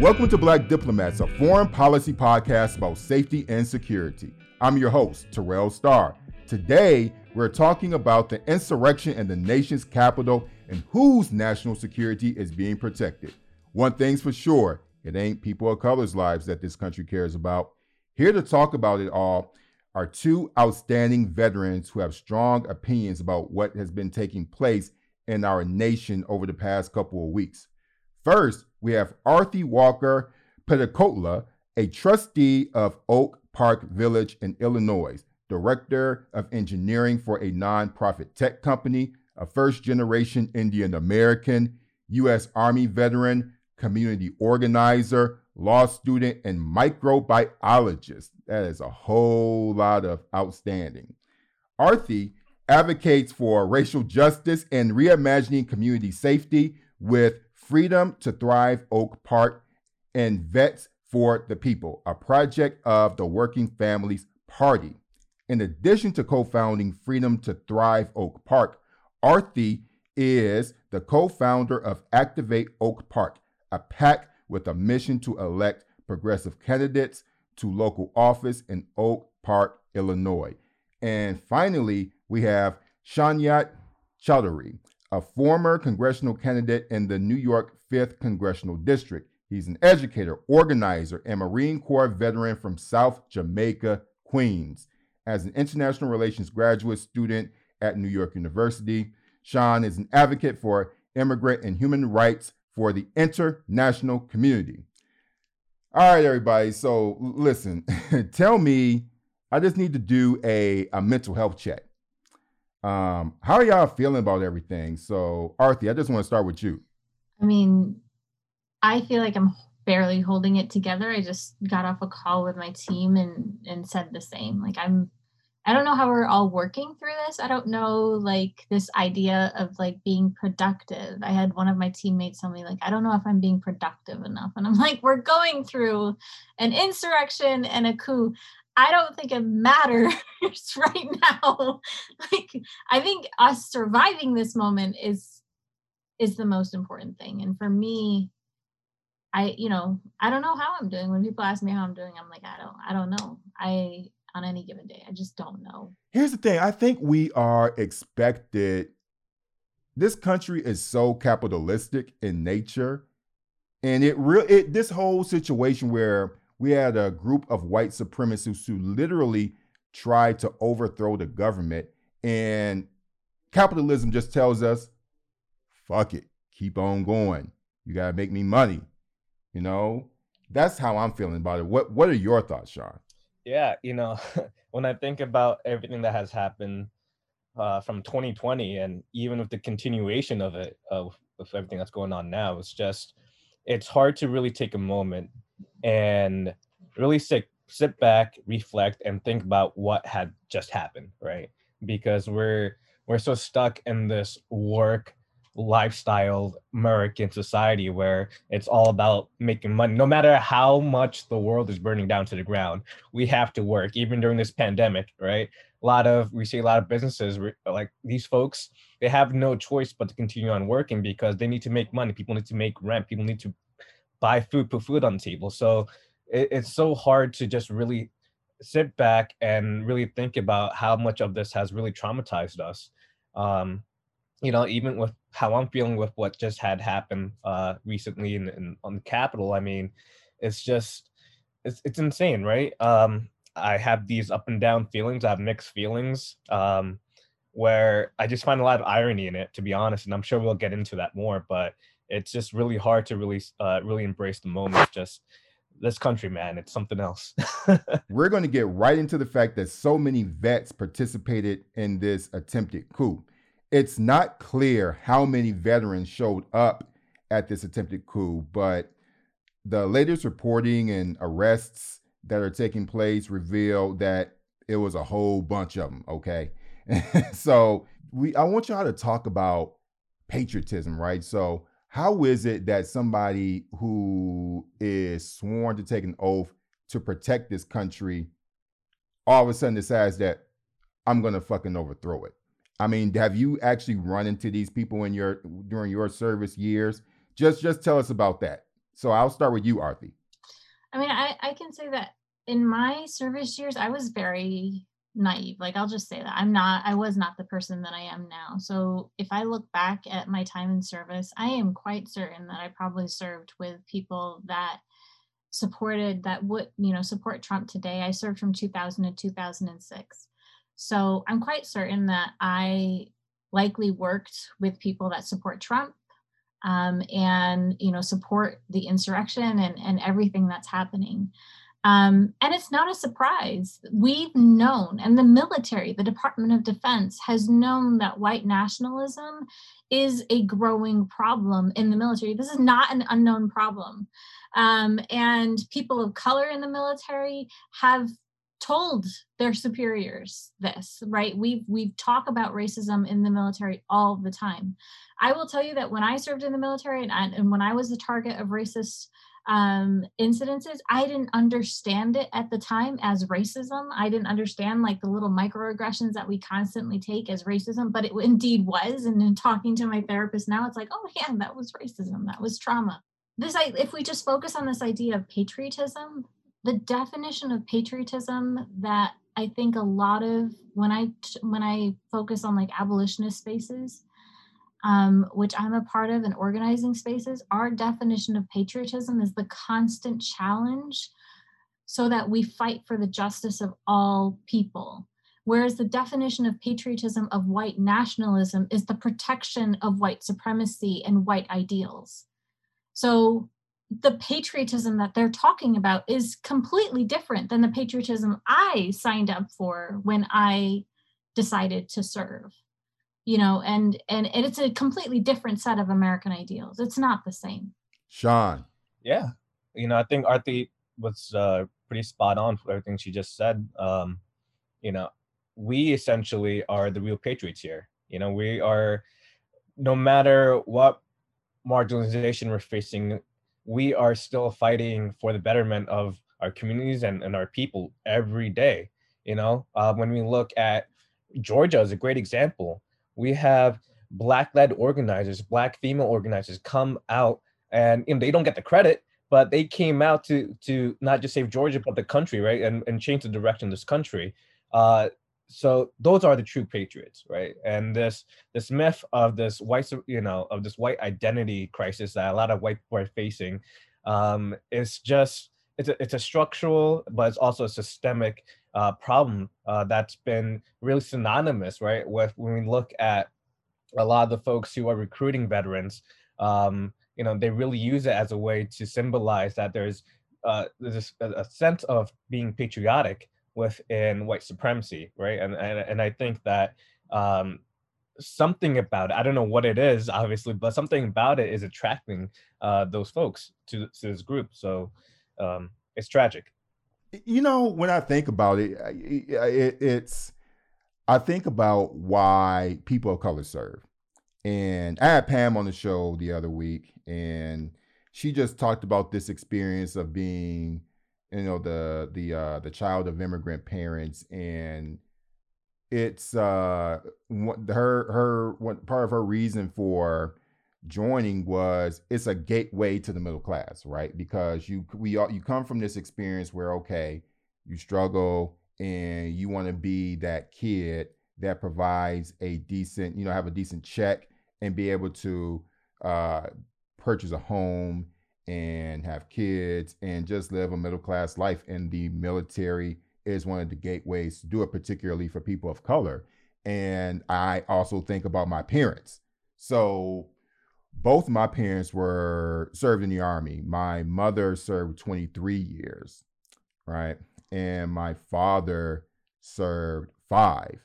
Welcome to Black Diplomats, a foreign policy podcast about safety and security. I'm your host, Terrell Starr. Today, we're talking about the insurrection in the nation's capital and whose national security is being protected. One thing's for sure it ain't people of color's lives that this country cares about. Here to talk about it all are two outstanding veterans who have strong opinions about what has been taking place in our nation over the past couple of weeks. First, we have Arti Walker Peddakotla, a trustee of Oak Park Village in Illinois, director of engineering for a nonprofit tech company, a first generation Indian American, U.S. Army veteran, community organizer, law student, and microbiologist. That is a whole lot of outstanding. Arti advocates for racial justice and reimagining community safety with Freedom to Thrive Oak Park and Vets for the People, a project of the Working Families Party. In addition to co founding Freedom to Thrive Oak Park, Arti is the co founder of Activate Oak Park, a PAC with a mission to elect progressive candidates to local office in Oak Park, Illinois. And finally, we have Shaniyat Chowdhury, a former congressional candidate in the New York 5th Congressional District. He's an educator, organizer, and Marine Corps veteran from South Jamaica, Queens. As an international relations graduate student at New York University, Sean is an advocate for immigrant and human rights for the international community. All right, everybody. So listen, tell me, I just need to do a, a mental health check. Um, how are y'all feeling about everything? So, Arti, I just want to start with you. I mean, I feel like I'm barely holding it together. I just got off a call with my team and and said the same. Like I'm I don't know how we're all working through this. I don't know like this idea of like being productive. I had one of my teammates tell me like I don't know if I'm being productive enough. And I'm like we're going through an insurrection and a coup. I don't think it matters right now. like I think us surviving this moment is is the most important thing. And for me, I you know, I don't know how I'm doing. When people ask me how I'm doing, I'm like I don't I don't know. I on any given day. I just don't know. Here's the thing I think we are expected, this country is so capitalistic in nature. And it real it this whole situation where we had a group of white supremacists who literally tried to overthrow the government. And capitalism just tells us, fuck it, keep on going. You gotta make me money. You know, that's how I'm feeling about it. What What are your thoughts, Sean? Yeah, you know, when I think about everything that has happened uh, from 2020, and even with the continuation of it, of, of everything that's going on now, it's just, it's hard to really take a moment and really sit sit back, reflect, and think about what had just happened, right? Because we're we're so stuck in this work lifestyle American society where it's all about making money. No matter how much the world is burning down to the ground, we have to work, even during this pandemic, right? A lot of we see a lot of businesses like these folks, they have no choice but to continue on working because they need to make money. People need to make rent. People need to buy food, put food on the table. So it, it's so hard to just really sit back and really think about how much of this has really traumatized us. Um, you know, even with how I'm feeling with what just had happened uh, recently in, in, on the Capitol, I mean, it's just it's it's insane, right? Um, I have these up and down feelings. I have mixed feelings. Um, where I just find a lot of irony in it, to be honest, and I'm sure we'll get into that more. But it's just really hard to really uh, really embrace the moment. Just this country, man, it's something else. We're going to get right into the fact that so many vets participated in this attempted coup. It's not clear how many veterans showed up at this attempted coup, but the latest reporting and arrests that are taking place reveal that it was a whole bunch of them. Okay, so we I want y'all to talk about patriotism, right? So how is it that somebody who is sworn to take an oath to protect this country all of a sudden decides that I'm gonna fucking overthrow it? I mean, have you actually run into these people in your during your service years? Just just tell us about that. So I'll start with you, Arti. I mean, I, I can say that in my service years, I was very naive. Like I'll just say that I'm not, I was not the person that I am now. So if I look back at my time in service, I am quite certain that I probably served with people that supported that would, you know, support Trump today. I served from 2000 to 2006. So I'm quite certain that I likely worked with people that support Trump um, and you know support the insurrection and, and everything that's happening. Um, and it's not a surprise. We've known, and the military, the Department of Defense, has known that white nationalism is a growing problem in the military. This is not an unknown problem. Um, and people of color in the military have told their superiors this right we we talk about racism in the military all the time i will tell you that when i served in the military and, and when i was the target of racist um, incidences. I didn't understand it at the time as racism. I didn't understand like the little microaggressions that we constantly take as racism but it indeed was. And in talking to my therapist now it's like oh yeah that was racism. That was trauma. This I, if we just focus on this idea of patriotism the definition of patriotism that I think a lot of when I when I focus on like abolitionist spaces, um, which I'm a part of and organizing spaces, our definition of patriotism is the constant challenge so that we fight for the justice of all people. Whereas the definition of patriotism of white nationalism is the protection of white supremacy and white ideals. So the patriotism that they're talking about is completely different than the patriotism I signed up for when I decided to serve. You know, and and, and it's a completely different set of American ideals. It's not the same. Sean. Yeah. You know, I think Arti was uh, pretty spot on for everything she just said. Um, you know, we essentially are the real patriots here. You know, we are no matter what marginalization we're facing we are still fighting for the betterment of our communities and, and our people every day. You know, uh, when we look at Georgia is a great example. We have black-led organizers, black female organizers come out and you know, they don't get the credit, but they came out to to not just save Georgia, but the country, right? And, and change the direction of this country. Uh, so those are the true patriots right and this this myth of this white you know of this white identity crisis that a lot of white people are facing um is just it's a, it's a structural but it's also a systemic uh, problem uh, that's been really synonymous right with when we look at a lot of the folks who are recruiting veterans um you know they really use it as a way to symbolize that there's uh, there's a, a sense of being patriotic within white supremacy, right? And and, and I think that um, something about it, I don't know what it is, obviously, but something about it is attracting uh, those folks to, to this group. So um, it's tragic. You know, when I think about it, it, it's I think about why people of color serve. And I had Pam on the show the other week, and she just talked about this experience of being you know the the uh the child of immigrant parents and it's uh her her part of her reason for joining was it's a gateway to the middle class right because you we all you come from this experience where okay you struggle and you want to be that kid that provides a decent you know have a decent check and be able to uh purchase a home and have kids and just live a middle class life. And the military is one of the gateways to do it, particularly for people of color. And I also think about my parents. So both my parents were served in the army. My mother served 23 years, right? And my father served five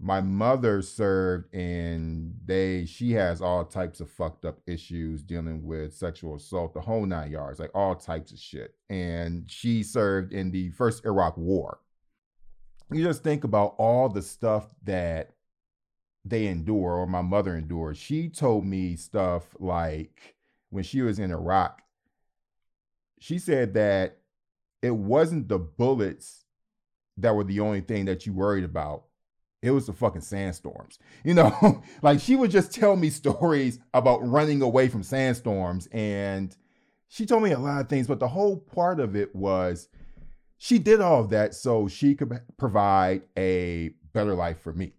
my mother served and they she has all types of fucked up issues dealing with sexual assault the whole nine yards like all types of shit and she served in the first iraq war you just think about all the stuff that they endure or my mother endured she told me stuff like when she was in iraq she said that it wasn't the bullets that were the only thing that you worried about it was the fucking sandstorms. You know, like she would just tell me stories about running away from sandstorms and she told me a lot of things, but the whole part of it was she did all of that so she could provide a better life for me.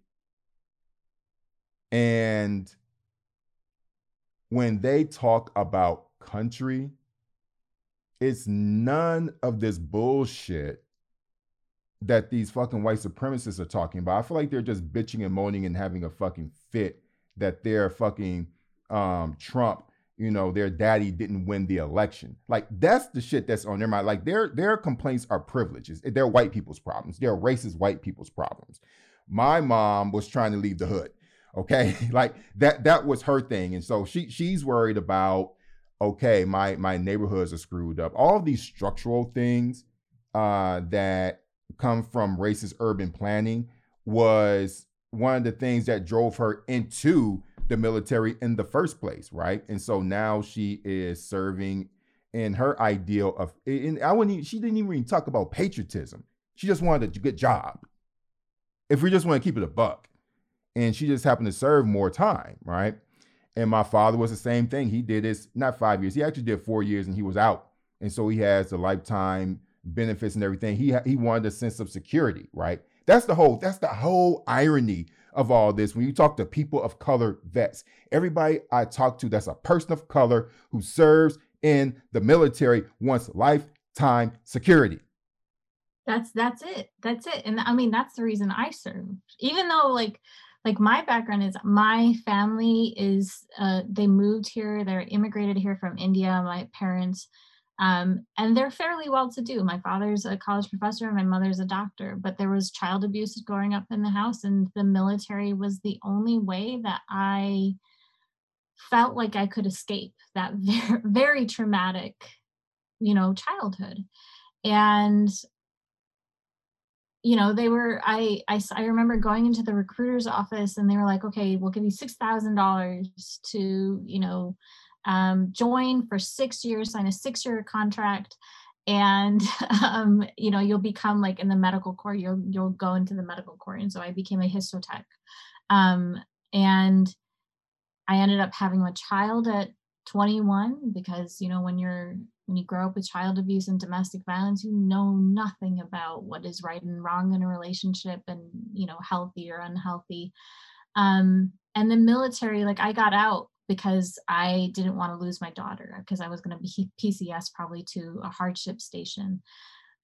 And when they talk about country, it's none of this bullshit that these fucking white supremacists are talking about. I feel like they're just bitching and moaning and having a fucking fit that they're fucking um, Trump, you know, their daddy didn't win the election. Like that's the shit that's on their mind. Like their their complaints are privileges. They're white people's problems. They're racist white people's problems. My mom was trying to leave the hood. Okay, like that that was her thing, and so she she's worried about okay, my my neighborhoods are screwed up. All these structural things uh, that come from racist urban planning was one of the things that drove her into the military in the first place, right? And so now she is serving in her ideal of and I wouldn't even, she didn't even talk about patriotism. She just wanted a good job. If we just want to keep it a buck. And she just happened to serve more time, right? And my father was the same thing. He did this not five years. He actually did four years, and he was out. And so he has the lifetime benefits and everything. He he wanted a sense of security, right? That's the whole that's the whole irony of all this. When you talk to people of color vets, everybody I talk to that's a person of color who serves in the military wants lifetime security. That's that's it. That's it. And I mean that's the reason I serve. Even though like like my background is my family is uh, they moved here they're immigrated here from india my parents um, and they're fairly well to do. My father's a college professor and my mother's a doctor but there was child abuse growing up in the house and the military was the only way that i felt like i could escape that very, very traumatic you know childhood. And you know they were I, I i remember going into the recruiter's office and they were like okay we'll give you six thousand dollars to you know um, join for six years sign a six year contract and um, you know you'll become like in the medical corps you'll you'll go into the medical corps. And so i became a histotech um, and i ended up having a child at 21 because you know when you're when you grow up with child abuse and domestic violence you know nothing about what is right and wrong in a relationship and you know healthy or unhealthy. Um and the military like i got out because i didn't want to lose my daughter because i was going to be pcs probably to a hardship station.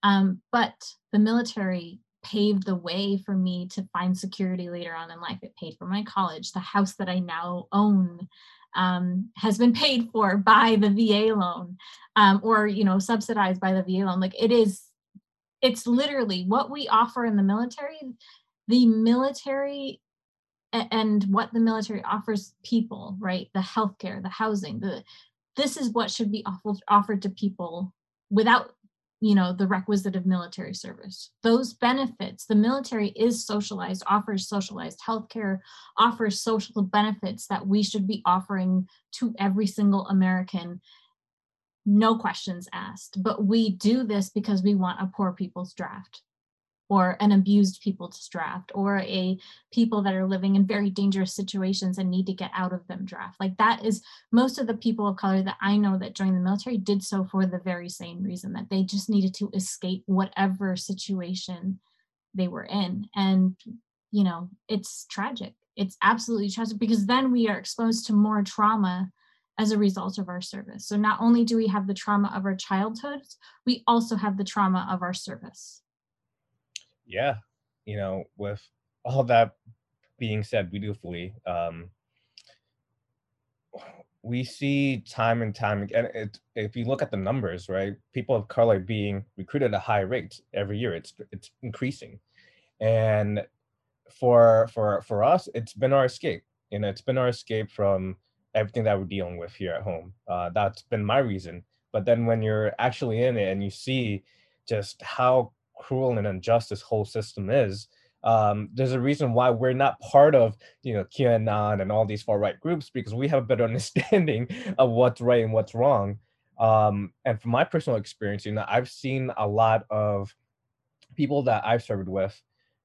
Um but the military paved the way for me to find security later on in life. It paid for my college the house that i now own um, has been paid for by the VA loan um, or you know subsidized by the VA loan. Like it is, it's literally what we offer in the military. The military and what the military offers people, right? The healthcare, the housing, the this is what should be offered offered to people without you know the requisite of military service. Those benefits the military is socialized offers socialized healthcare offers social benefits that we should be offering to every single american. No questions asked but we do this because we want a poor people's draft or an abused people's draft or a people that are living in very dangerous situations and need to get out of them draft. Like that is most of the people of color that i know that joined the military did so for the very same reason that they just needed to escape whatever situation they were in. And you know it's tragic. It's absolutely tragic because then we are exposed to more trauma as a result of our service. So not only do we have the trauma of our childhoods we also have the trauma of our service yeah, you know, with all that being said beautifully, um, we see time and time again. It, if you look at the numbers, right, people of color being recruited at high rate every year. It's it's increasing, and for for for us, it's been our escape. You know, it's been our escape from everything that we're dealing with here at home. Uh, that's been my reason. But then when you're actually in it and you see just how cruel and unjust this whole system is, um, there's a reason why we're not part of you know QAnon and all these far right groups because we have a better understanding of what's right and what's wrong. Um, and from my personal experience, you know, I've seen a lot of people that I've served with.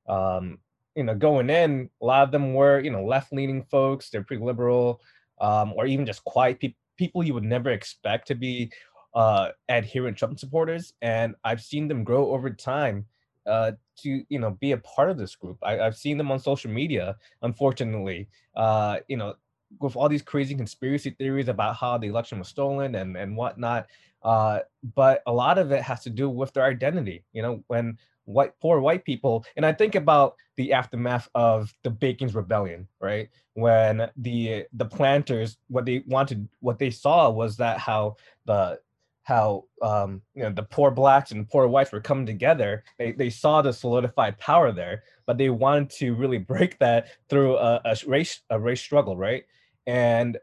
Um, you know, going in, a lot of them were you know left leaning folks. They're pretty liberal, um, or even just quiet people people you would never expect to be uh, adherent Trump supporters, and I've seen them grow over time uh, to you know be a part of this group. I, have seen them on social media, unfortunately. Uh, you know, with all these crazy conspiracy theories about how the election was stolen and and whatnot. Uh, but a lot of it has to do with their identity. You know, when white poor white people, and I think about the aftermath of the Bacon's Rebellion, right? When the the planters, what they wanted, what they saw was that how the how um, you know the poor blacks and the poor whites were coming together. They they saw the solidified power there, but they wanted to really break that through a, a race a race struggle, right? And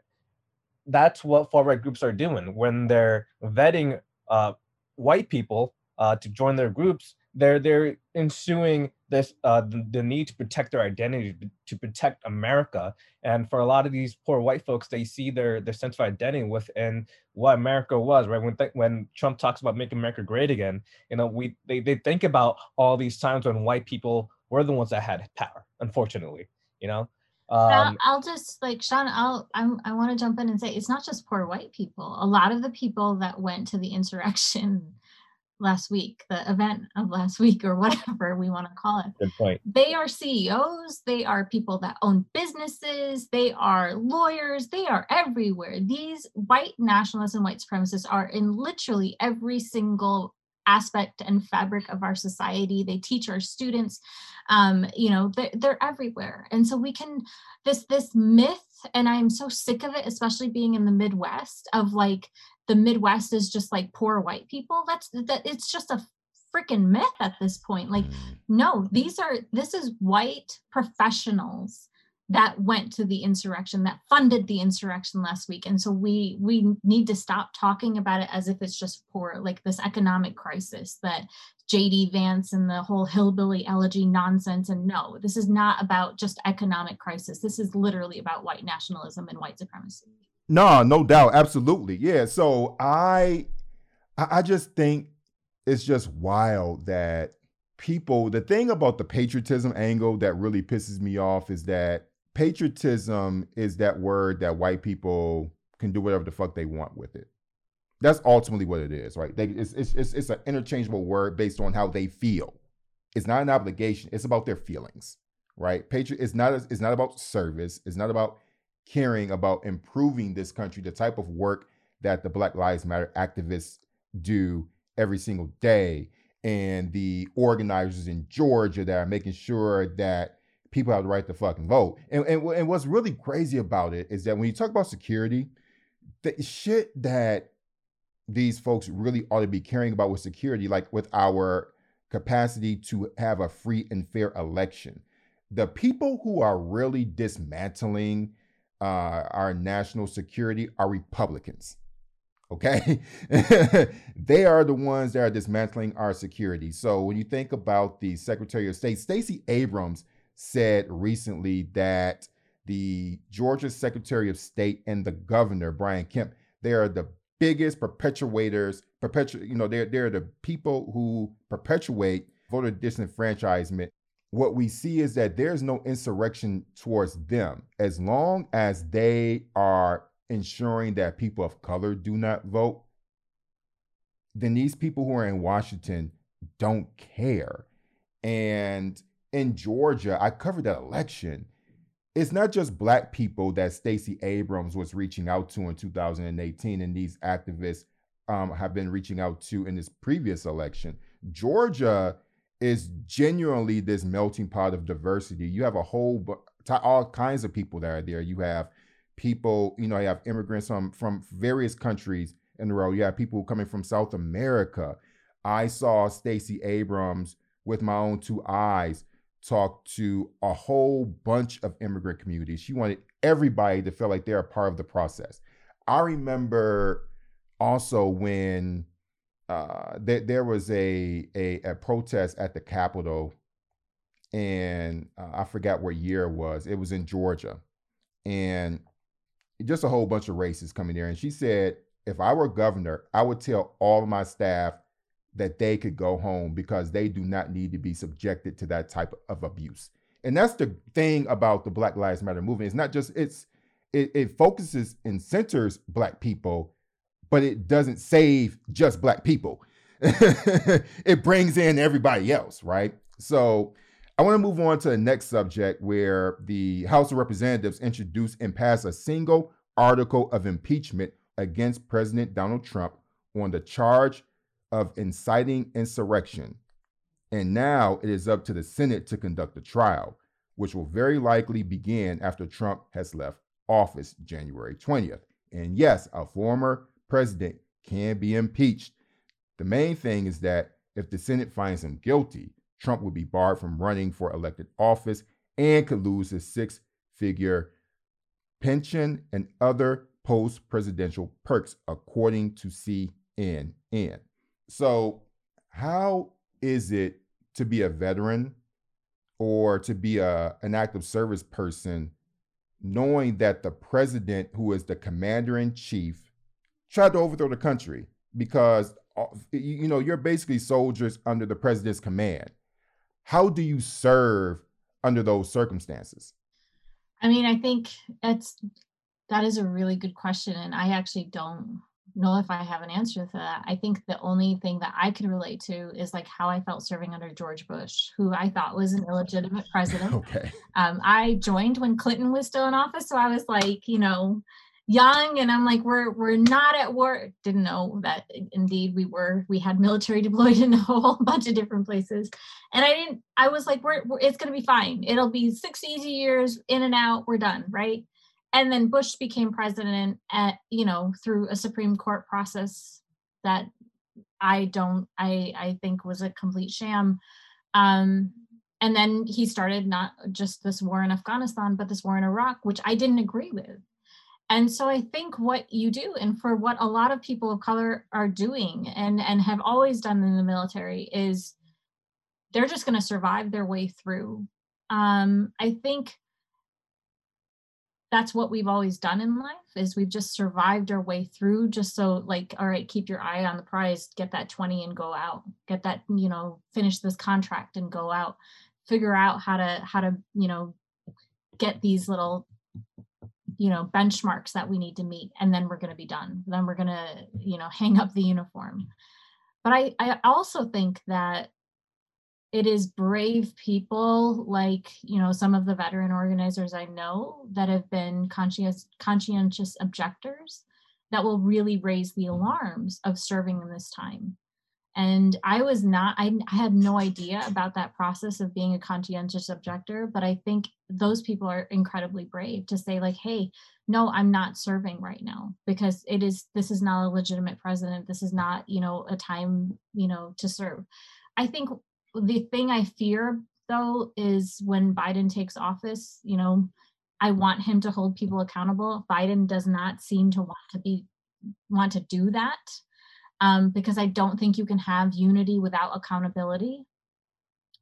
that's what far right groups are doing when they're vetting uh, white people uh, to join their groups. They're they're ensuing this uh, the, the, need to protect their identity, to protect America. And for a lot of these poor white folks, they see their their sense of identity within what America was. Right when th- when Trump talks about making America great again, you know, we they they think about all these times when white people were the ones that had power. Unfortunately, you know. Um, I'll just like Sean. I'll I'm, I want to jump in and say it's not just poor white people. A lot of the people that went to the insurrection last week, the event of last week, or whatever we want to call it. Good point. They are CEOs, they are people that own businesses, they are lawyers, they are everywhere. These white nationalists and white supremacists are in literally every single aspect and fabric of our society they teach our students um, you know they're, they're everywhere and so we can this this myth and i'm so sick of it especially being in the midwest of like the Midwest is just like poor white people. That's that it's just a freaking myth at this point. Like, mm. no, these are this is white professionals that went to the insurrection that funded the insurrection last week. And so we we need to stop talking about it as if it's just poor like this economic crisis that jd vance and the whole hillbilly elegy nonsense. And no this is not about just economic crisis. This is literally about white nationalism and white supremacy. No, no doubt, absolutely, yeah. So I, I just think it's just wild that people. The thing about the patriotism angle that really pisses me off is that patriotism is that word that white people can do whatever the fuck they want with it. That's ultimately what it is, right? They, it's, it's, it's, it's an interchangeable word based on how they feel. It's not an obligation. It's about their feelings, right? Patriot. It's not. It's not about service. It's not about caring about improving this country, the type of work that the Black Lives Matter activists do every single day, and the organizers in Georgia that are making sure that people have the right to fucking vote. And, and, and what's really crazy about it is that when you talk about security, the shit that these folks really ought to be caring about with security, like with our capacity to have a free and fair election. The people who are really dismantling uh, our national security are Republicans. Okay. they are the ones that are dismantling our security. So when you think about the Secretary of State, Stacey Abrams said recently that the Georgia Secretary of State and the governor, Brian Kemp, they are the biggest perpetuators, perpetu- you know, they're, they're the people who perpetuate voter disenfranchisement. What we see is that there's no insurrection towards them. As long as they are ensuring that people of color do not vote then these people who are in washington don't care. And in georgia i covered that election it's not just black people that stacey abrams was reaching out to in 2018 and these activists um, have been reaching out to in this previous election georgia is genuinely this melting pot of diversity. You have a whole all kinds of people that are there. You have people, you know, you have immigrants from from various countries in the world. You have people coming from South America. I saw Stacey Abrams with my own two eyes talk to a whole bunch of immigrant communities. She wanted everybody to feel like they're a part of the process. I remember also when uh, there, there was a, a, a protest at the Capitol, and uh, I forgot what year it was. It was in Georgia, and just a whole bunch of races coming there. And she said, if I were governor, I would tell all of my staff that they could go home because they do not need to be subjected to that type of abuse. And that's the thing about the Black Lives Matter movement. It's not just it's it, it focuses and centers black people, but it doesn't save just black people. it brings in everybody else, right? So I want to move on to the next subject where the House of Representatives introduced and passed a single article of impeachment against President Donald Trump on the charge of inciting insurrection. And now it is up to the Senate to conduct a trial, which will very likely begin after Trump has left office January 20th. And yes, a former president can be impeached. The main thing is that if the Senate finds him guilty, Trump would be barred from running for elected office and could lose his six figure pension and other post presidential perks, according to CNN. So, how is it to be a veteran or to be a, an active service person knowing that the president, who is the commander in chief, tried to overthrow the country because you know you're basically soldiers under the president's command. How do you serve under those circumstances? I mean i think it's that is a really good question and i actually don't know if i have an answer to that. I think the only thing that i can relate to is like how i felt serving under george bush who i thought was an illegitimate president. Okay. Um, i joined when clinton was still in office so i was like you know young and i'm like we're we're not at war. Didn't know that indeed we were. We had military deployed in a whole bunch of different places. And i didn't i was like we're, we're it's going to be fine. It'll be six easy years in and out. We're done right and then bush became president at you know through a supreme court process that i don't i i think was a complete sham. Um and then he started not just this war in afghanistan but this war in iraq which i didn't agree with. And so i think what you do and for what a lot of people of color are doing and and have always done in the military is they're just going to survive their way through. Um, i think that's what we've always done in life is we've just survived our way through just so like all right keep your eye on the prize get that 20 and go out get that you know finish this contract and go out figure out how to how to you know get these little you know benchmarks that we need to meet and then we're going to be done. Then we're going to you know hang up the uniform. But i i also think that it is brave people like you know some of the veteran organizers i know that have been conscientious conscientious objectors that will really raise the alarms of serving in this time. And i was not I, I, had no idea about that process of being a conscientious objector but i think those people are incredibly brave to say like hey no i'm not serving right now because it is this is not a legitimate president. This is not you know a time you know to serve. I think the thing i fear though is when biden takes office you know i want him to hold people accountable biden does not seem to want to be want to do that um, because I don't think you can have unity without accountability.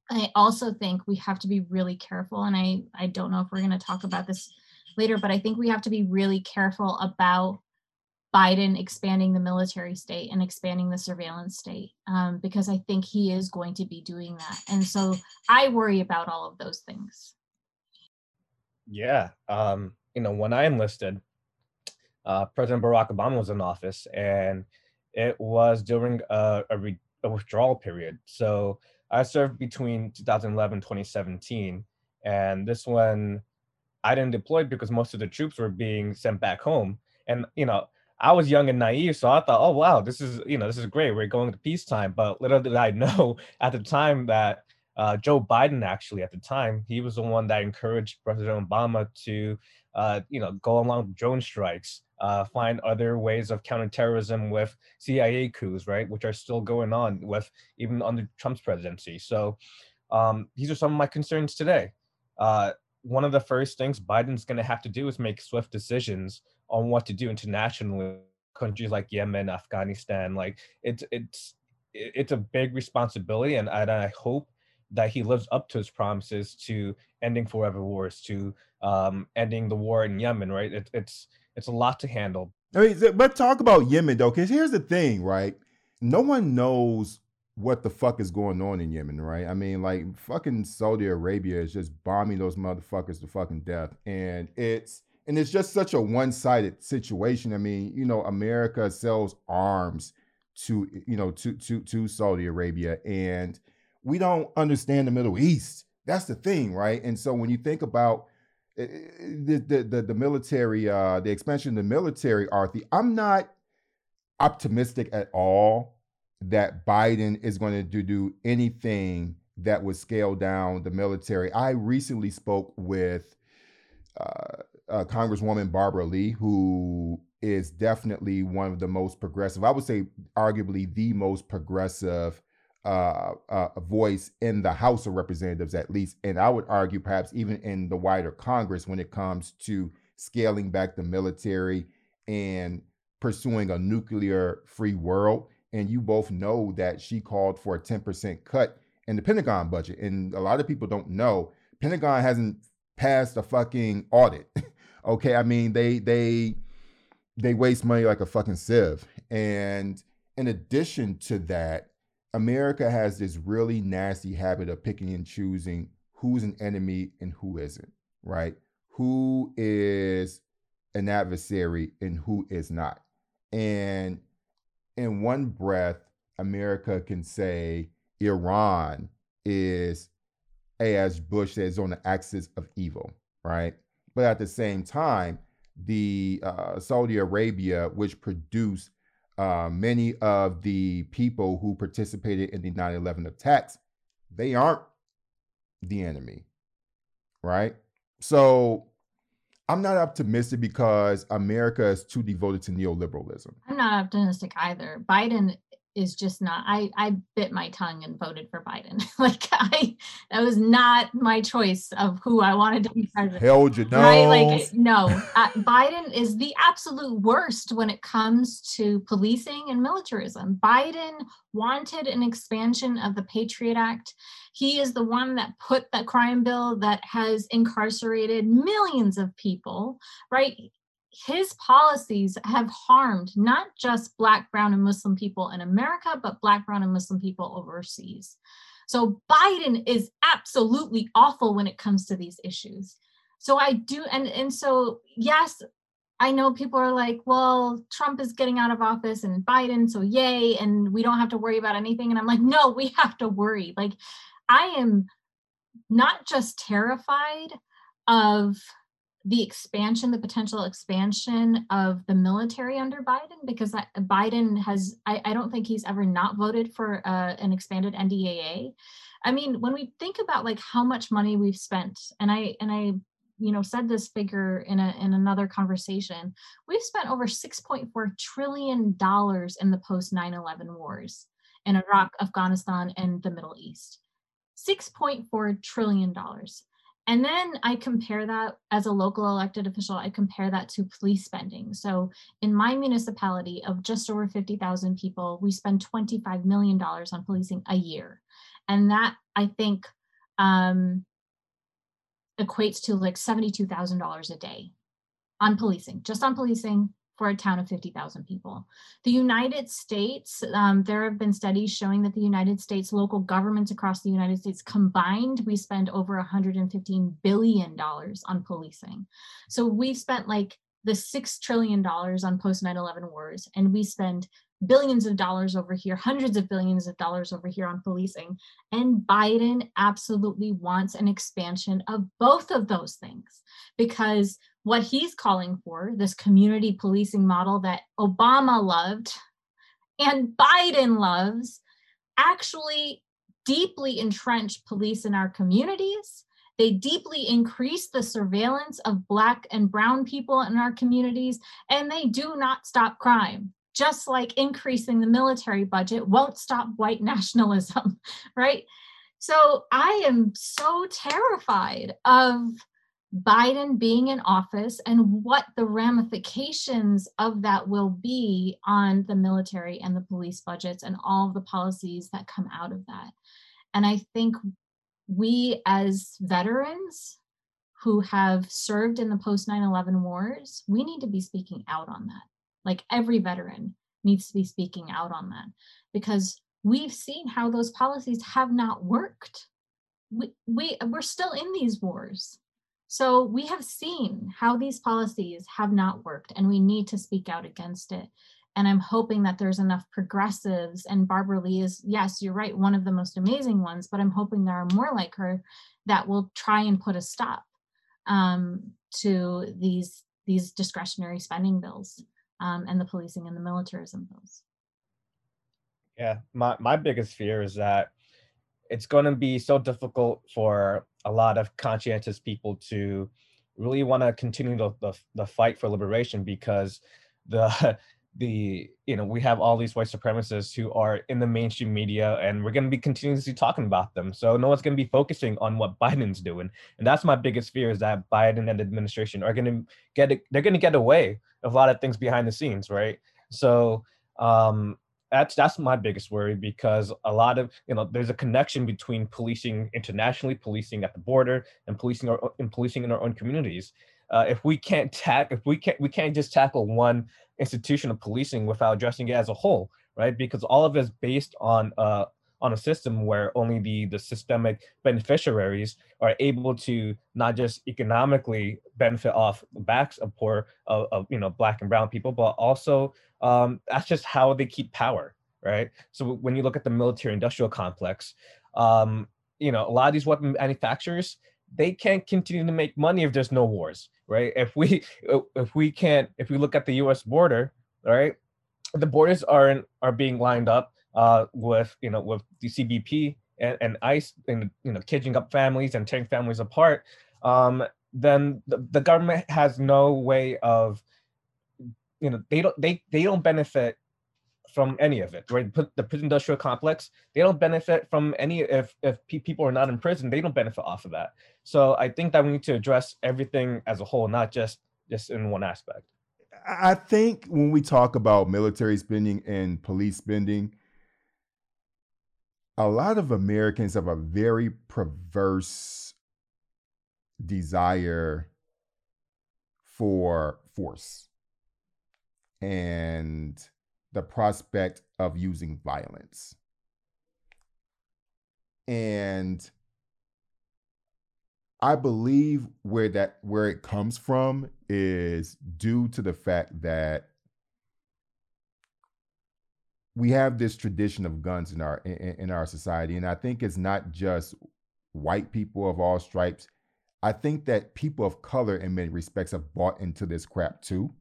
I also think we have to be really careful, and I, I don't know if we're going to talk about this later, but I think we have to be really careful about Biden expanding the military state and expanding the surveillance state um, because I think he is going to be doing that. And so I worry about all of those things. Yeah. Um, you know, when I enlisted, uh, President Barack Obama was in office and it was during a, a, re, a withdrawal period. So I served between 2011 2017, and this one I didn't deploy because most of the troops were being sent back home. And you know, I was young and naive, so I thought, oh wow, this is you know this is great. We're going to peacetime. But little did I know at the time that uh, Joe Biden actually at the time he was the one that encouraged President Obama to uh, you know go along with drone strikes uh, find other ways of counterterrorism with CIA coups, right, which are still going on with even under Trump's presidency. So um, these are some of my concerns today. Uh, one of the first things Biden's going to have to do is make swift decisions on what to do internationally. Countries like Yemen, Afghanistan, like it's it's it's a big responsibility, and, and I hope that he lives up to his promises to ending forever wars, to um, ending the war in Yemen. Right? It, it's it's a lot to handle. I mean, but talk about Yemen though, because here's the thing, right? No one knows what the fuck is going on in Yemen, right? I mean, like fucking Saudi Arabia is just bombing those motherfuckers to fucking death, and it's and it's just such a one-sided situation. I mean, you know, America sells arms to you know to to to Saudi Arabia, and we don't understand the Middle East. That's the thing, right? And so when you think about eh, eh, the the the, the military, uh, the expansion of the military, Arti, I'm not optimistic at all that Biden is going to do, do anything that would scale down the military. I recently spoke with uh, uh, Congresswoman Barbara Lee, who is definitely one of the most progressive, I would say, arguably the most progressive uh, uh, voice in the House of Representatives, at least. And I would argue, perhaps even in the wider Congress, when it comes to scaling back the military and pursuing a nuclear free world. And you both know that she called for a 10% cut in the Pentagon budget. And a lot of people don't know Pentagon hasn't passed a fucking audit. okay. I mean, they they they waste money like a fucking sieve. And in addition to that, America has this really nasty habit of picking and choosing who's an enemy and who isn't, right? Who is an adversary and who is not. And in one breath, America can say Iran is, as Bush says, on the axis of evil, right? But at the same time, the uh, Saudi Arabia, which produced uh, many of the people who participated in the 9 11 attacks, they aren't the enemy, right? So I'm not optimistic because America is too devoted to neoliberalism. I'm not optimistic either. Biden is just not I I bit my tongue and voted for Biden. like I that was not my choice of who I wanted to be president. Held your nose. Right? Like no, uh, Biden is the absolute worst when it comes to policing and militarism. Biden wanted an expansion of the Patriot Act. He is the one that put the crime bill that has incarcerated millions of people, right? His policies have harmed not just Black, Brown, and Muslim people in America, but Black, Brown, and Muslim people overseas. So Biden is absolutely awful when it comes to these issues. So I do, and and so yes, I know people are like, well, Trump is getting out of office and Biden, so yay, and we don't have to worry about anything. And I'm like, no, we have to worry. Like, I am not just terrified of the expansion, the potential expansion of the military under Biden, because Biden has, I, I don't think he's ever not voted for uh, an expanded NDAA. I mean, when we think about like how much money we've spent, and I and I, you know, said this figure in a in another conversation, we've spent over 6.4 trillion dollars in the post 9/11 wars in Iraq, Afghanistan, and the Middle East. 6.4 trillion dollars and then I compare that as a local elected official, I compare that to police spending. So in my municipality of just over 50,000 people, we spend $25 million on policing a year. And that I think um, equates to like $72,000 a day on policing, just on policing for a town of 50,000 people. The United States, um, there have been studies showing that the United States, local governments across the United States combined, we spend over $115 billion on policing. So we've spent like the $6 trillion on post 9 11 wars, and we spend billions of dollars over here, hundreds of billions of dollars over here on policing. And Biden absolutely wants an expansion of both of those things because what he's calling for, this community policing model that Obama loved and Biden loves, actually deeply entrench police in our communities. They deeply increase the surveillance of Black and Brown people in our communities, and they do not stop crime. Just like increasing the military budget won't stop white nationalism, right? So I am so terrified of Biden being in office and what the ramifications of that will be on the military and the police budgets and all the policies that come out of that. And I think we as veterans who have served in the post 9 11 wars, we need to be speaking out on that. Like every veteran needs to be speaking out on that because we've seen how those policies have not worked. We, we, we're still in these wars So we have seen how these policies have not worked, and we need to speak out against it. And I'm hoping that there's enough progressives, and Barbara Lee is, yes, you're right, one of the most amazing ones, but I'm hoping there are more like her that will try and put a stop um, to these these discretionary spending bills um, and the policing and the militarism bills. Yeah, my, my biggest fear is that it's going to be so difficult for a lot of conscientious people to really want to continue the, the, the fight for liberation because the the you know we have all these white supremacists who are in the mainstream media and we're going to be continuously talking about them. So no one's going to be focusing on what biden's doing. And that's my biggest fear is that biden and the administration are going to get they're going to get away of a lot of things behind the scenes right? So um that's that's my biggest worry because a lot of you know there's a connection between policing internationally, policing at the border, and policing our and policing in our own communities. Uh, if we can't tack, if we can't we can't just tackle one institution of policing without addressing it as a whole, right? Because all of it is based on uh, on a system where only the the systemic beneficiaries are able to not just economically benefit off the backs of poor of, of you know black and brown people, but also um, that's just how they keep power, right? So when you look at the military industrial complex, um, you know, a lot of these weapon manufacturers, they can't continue to make money if there's no wars, right? If we if we can't if we look at the U.S. border, right, the borders are are being lined up uh, with you know with the CBP and, and ICE and you know kidnapping up families and tearing families apart, um, then the, the government has no way of you know they don't they they don't benefit from any of it right put the prison industrial complex they don't benefit from any if if people are not in prison they don't benefit off of that so i think that we need to address everything as a whole not just just in one aspect i think when we talk about military spending and police spending a lot of americans have a very perverse desire for force and the prospect of using violence. And I believe where that where it comes from is due to the fact that we have this tradition of guns in our in, in our society and I think it's not just white people of all stripes. I think that people of color in many respects have bought into this crap too.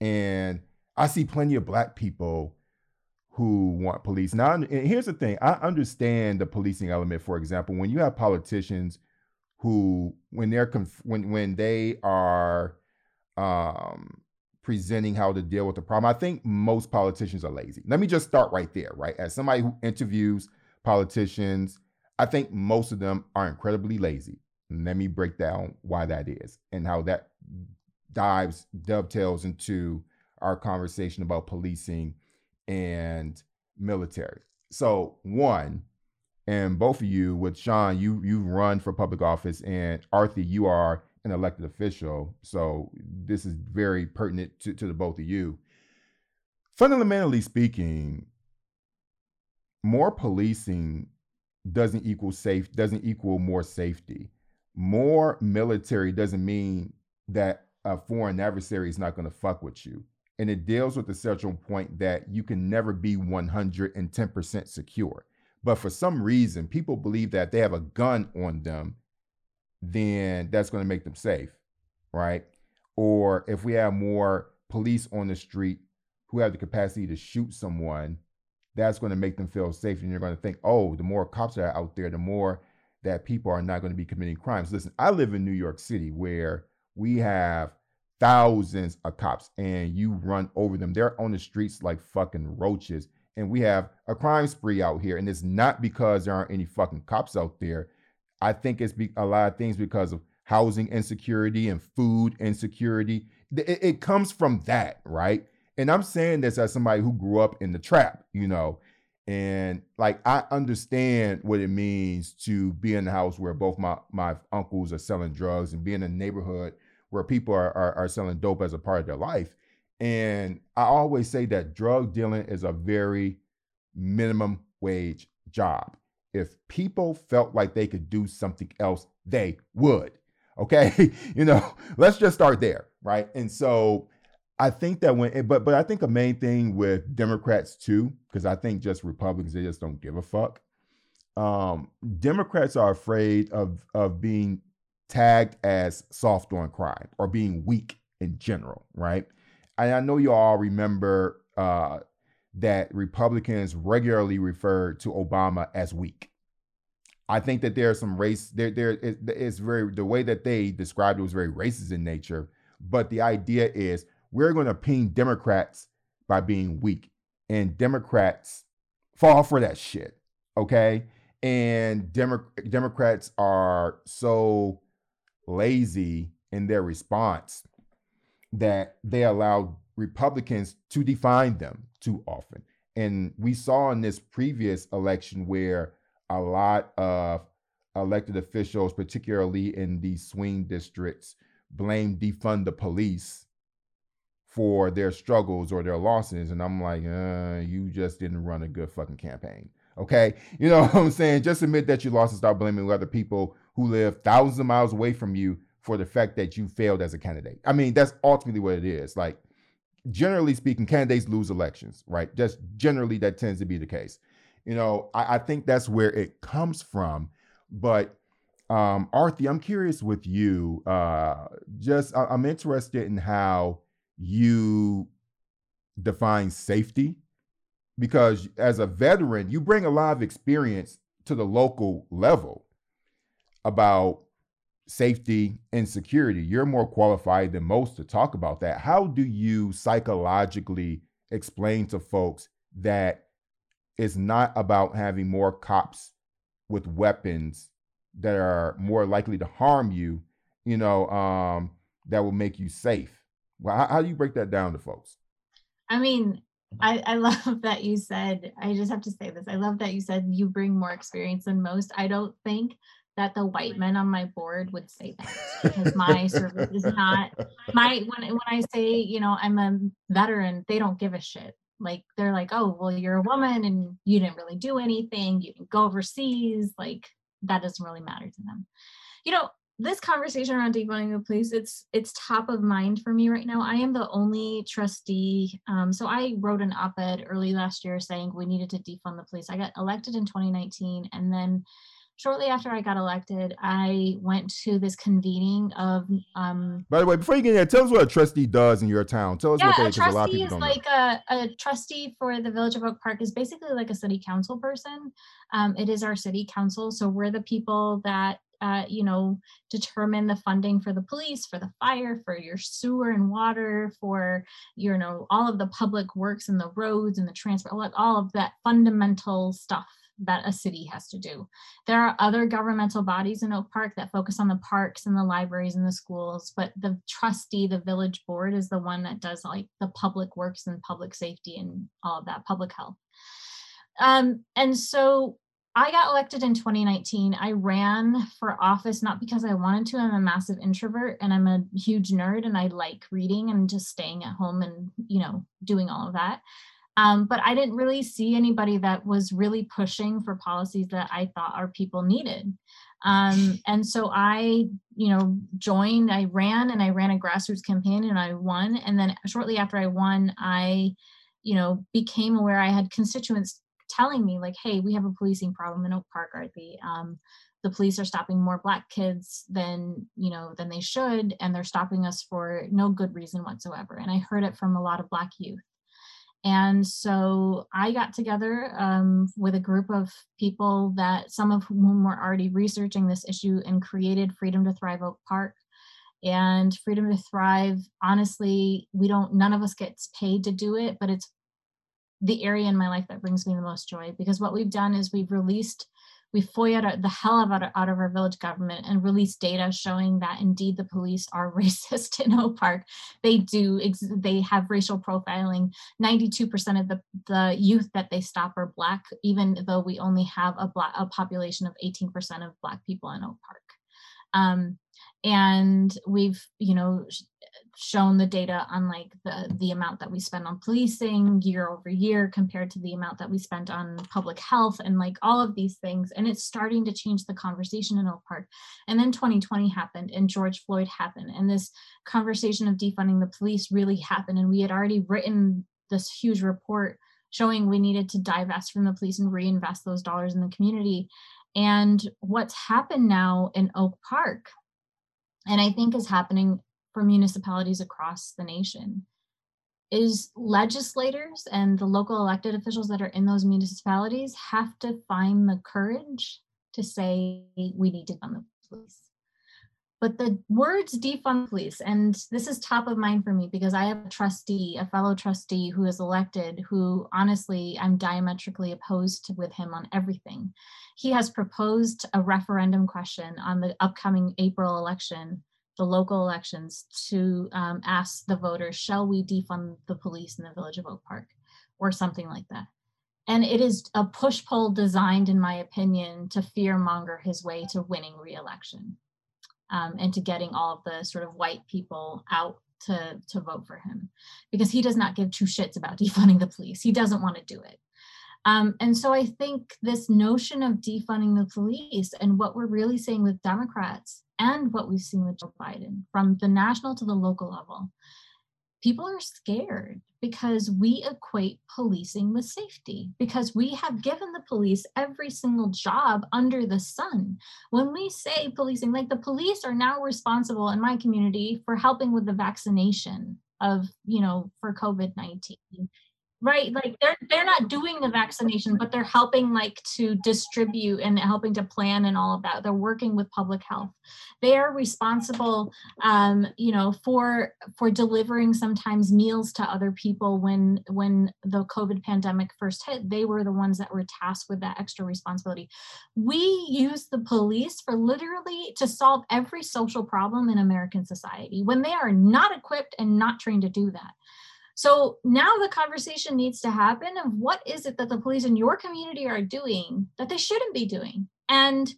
And I see plenty of black people who want police. Now, here's the thing I understand the policing element, for example, when you have politicians who, when they're, conf- when, when they are, um, presenting how to deal with the problem. I think most politicians are lazy. Let me just start right there, right? As somebody who interviews politicians, I think most of them are incredibly lazy. Let me break down why that is and how that dives dovetails into our conversation about policing and military. So one, and both of you with Sean, you you run for public office, and Arti, you are an elected official. So this is very pertinent to, to the both of you. Fundamentally speaking, more policing doesn't equal safe, doesn't equal more safety. More military doesn't mean that a foreign adversary is not going to fuck with you. And it deals with the central point that you can never be 110% secure. But for some reason, people believe that they have a gun on them, then that's going to make them safe, right? Or if we have more police on the street who have the capacity to shoot someone, that's going to make them feel safe. And you're going to think, oh, the more cops are out there, the more that people are not going to be committing crimes. Listen, I live in New York City where we have thousands of cops and you run over them. They're on the streets like fucking roaches. And we have a crime spree out here. And it's not because there aren't any fucking cops out there. I think it's be- a lot of things because of housing insecurity and food insecurity. It, it comes from that, right? And I'm saying this as somebody who grew up in the trap, you know, and like I understand what it means to be in the house where both my my uncles are selling drugs and be in a neighborhood where people are, are, are selling dope as a part of their life. And I always say that drug dealing is a very minimum wage job. If people felt like they could do something else, they would. Okay. you know, let's just start there. Right. And so I think that when, but, but I think a main thing with Democrats too, because I think just Republicans, they just don't give a fuck. Um, Democrats are afraid of, of being tagged as soft on crime or being weak in general. Right. I know you all remember uh, that Republicans regularly referred to Obama as weak. I think that there's some race there. There is very the way that they described it was very racist in nature. But the idea is we're going to ping Democrats by being weak, and Democrats fall for that shit. Okay, and Demo- Democrats are so lazy in their response that they allow Republicans to define them too often. And we saw in this previous election where a lot of elected officials, particularly in these swing districts, blame defund the police for their struggles or their losses. And I'm like, uh, you just didn't run a good fucking campaign. Okay. You know what I'm saying? Just admit that you lost and start blaming other people who live thousands of miles away from you for the fact that you failed as a candidate. I mean, that's ultimately what it is. Like, generally speaking, candidates lose elections, right? Just generally, that tends to be the case. You know, I, I think that's where it comes from. But um, Arti, I'm curious with you. Uh, just I, I'm interested in how you define safety because as a veteran, you bring a lot of experience to the local level about safety and security. You're more qualified than most to talk about that. How do you psychologically explain to folks that it's not about having more cops with weapons that are more likely to harm you, you know, um, that will make you safe? Well, how, how do you break that down to folks? I mean, I, I love that you said, I just have to say this. I love that you said you bring more experience than most. I don't think that the white men on my board would say that because my service is not my when when I say you know I'm a veteran, they don't give a shit. Like they're like, oh well, you're a woman and you didn't really do anything. You didn't go overseas. Like that doesn't really matter to them. You know, this conversation around defunding the police it's it's top of mind for me right now i am the only trustee um, so i wrote an op-ed early last year saying we needed to defund the police i got elected in 2019 and then shortly after I got elected, I went to this convening of. Um, By the way, before you get there, tell us what a trustee does in your town. Tell us yeah, what they. A trustee a is like a, a, trustee for the Village of Oak Park is basically like a city council person. Um, it is our city council, so we're the people that. Uh, you know, determine the funding for the police, for the fire, for your sewer and water, for you know all of the public works and the roads and the transport, all of that fundamental stuff that a city has to do. There are other governmental bodies in Oak Park that focus on the parks and the libraries and the schools, but the trustee, the village board, is the one that does like the public works and public safety and all of that, public health. Um, and so I got elected in 2019. I ran for office not because I wanted to. I'm a massive introvert and I'm a huge nerd and I like reading and just staying at home and, you know, doing all of that. Um, but I didn't really see anybody that was really pushing for policies that I thought our people needed. Um, and so I, you know, joined, I ran and I ran a grassroots campaign and I won. And then shortly after I won, I, you know, became aware I had constituents telling me like, hey, we have a policing problem in Oak Park, Arti. Um, the police are stopping more black kids than you know than they should and they're stopping us for no good reason whatsoever and i heard it from a lot of black youth and so I got together um, with a group of people that some of whom were already researching this issue and created Freedom to Thrive Oak Park. And Freedom to Thrive, honestly, we don't, none of us gets paid to do it, but it's the area in my life that brings me the most joy because what we've done is we've released we FOIA the hell out of, out of our village government and released data showing that indeed the police are racist in Oak Park. They do, they have racial profiling. 92% of the, the youth that they stop are Black, even though we only have a, black, a population of 18% of Black people in Oak Park. Um, and we've, you know, shown the data on like the the amount that we spend on policing year over year compared to the amount that we spent on public health and like all of these things and it's starting to change the conversation in oak park and then 2020 happened and george floyd happened and this conversation of defunding the police really happened and we had already written this huge report showing we needed to divest from the police and reinvest those dollars in the community. And what's happened now in oak park and i think is happening for municipalities across the nation is legislators and the local elected officials that are in those municipalities have to find the courage to say we need to fund the police. But the words defund police, and this is top of mind for me because I have a trustee, a fellow trustee who is elected, who honestly I'm diametrically opposed with him on everything. He has proposed a referendum question on the upcoming April election the local elections to um, ask the voters, shall we defund the police in the village of Oak Park or something like that. And it is a push pull designed, in my opinion, to fear monger his way to winning reelection um, and to getting all of the sort of white people out to, to vote for him because he does not give two shits about defunding the police. He doesn't want to do it. Um, and so I think this notion of defunding the police and what we're really seeing with Democrats and what we've seen with Joe Biden from the national to the local level, people are scared because we equate policing with safety, because we have given the police every single job under the sun. When we say policing, like the police are now responsible in my community for helping with the vaccination of, you know, for COVID 19 right like they're they're not doing the vaccination but they're helping like to distribute and helping to plan and all of that. They're working with public health. They are responsible um, you know for for delivering sometimes meals to other people when when the covid pandemic first hit. They were the ones that were tasked with that extra responsibility. We use the police for literally to solve every social problem in american society when they are not equipped and not trained to do that so now the conversation needs to happen of what is it that the police in your community are doing that they shouldn't be doing. And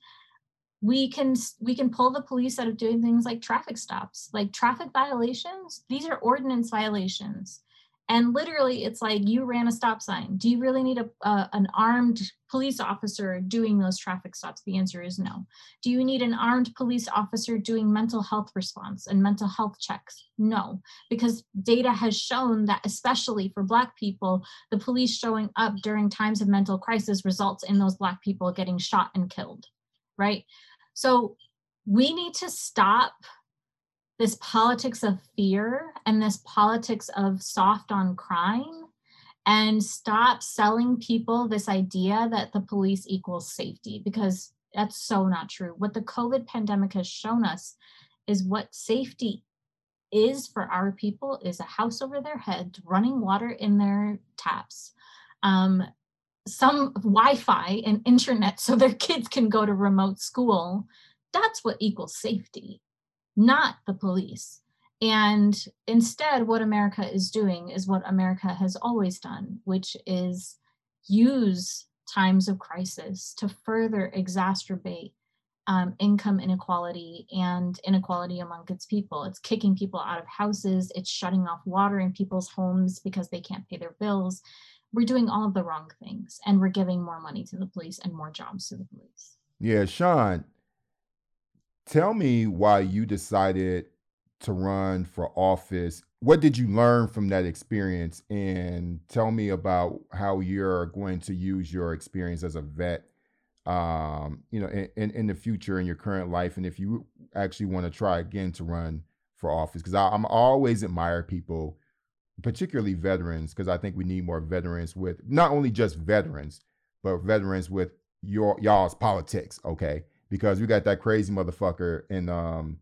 we can we can pull the police out of doing things like traffic stops, like traffic violations. These are ordinance violations. And literally, it's like you ran a stop sign. Do you really need a, an armed police officer doing those traffic stops? The answer is no. Do you need an armed police officer doing mental health response and mental health checks? No, because data has shown that, especially for Black people, the police showing up during times of mental crisis results in those Black people getting shot and killed, right? So we need to stop this politics of fear and this politics of soft on crime and stop selling people this idea that the police equals safety because that's so not true. What the COVID pandemic has shown us is what safety is for our people is a house over their head, running water in their taps, um, some Wi-Fi and internet so their kids can go to remote school. That's what equals safety not the police. And instead, what America is doing is what America has always done, which is use times of crisis to further exacerbate um, income inequality and inequality among its people. It's kicking people out of houses, it's shutting off water in people's homes because they can't pay their bills. We're doing all the wrong things, and we're giving more money to the police and more jobs to the police. Yeah, Sean, Tell me why you decided to run for office. What did you learn from that experience? And tell me about how you're going to use your experience as a vet, um, you know, in, in, in the future in your current life. And if you actually want to try again to run for office, because I'm always admire people, particularly veterans, because I think we need more veterans with not only just veterans, but veterans with your y'all's politics. Okay because we got that crazy motherfucker in um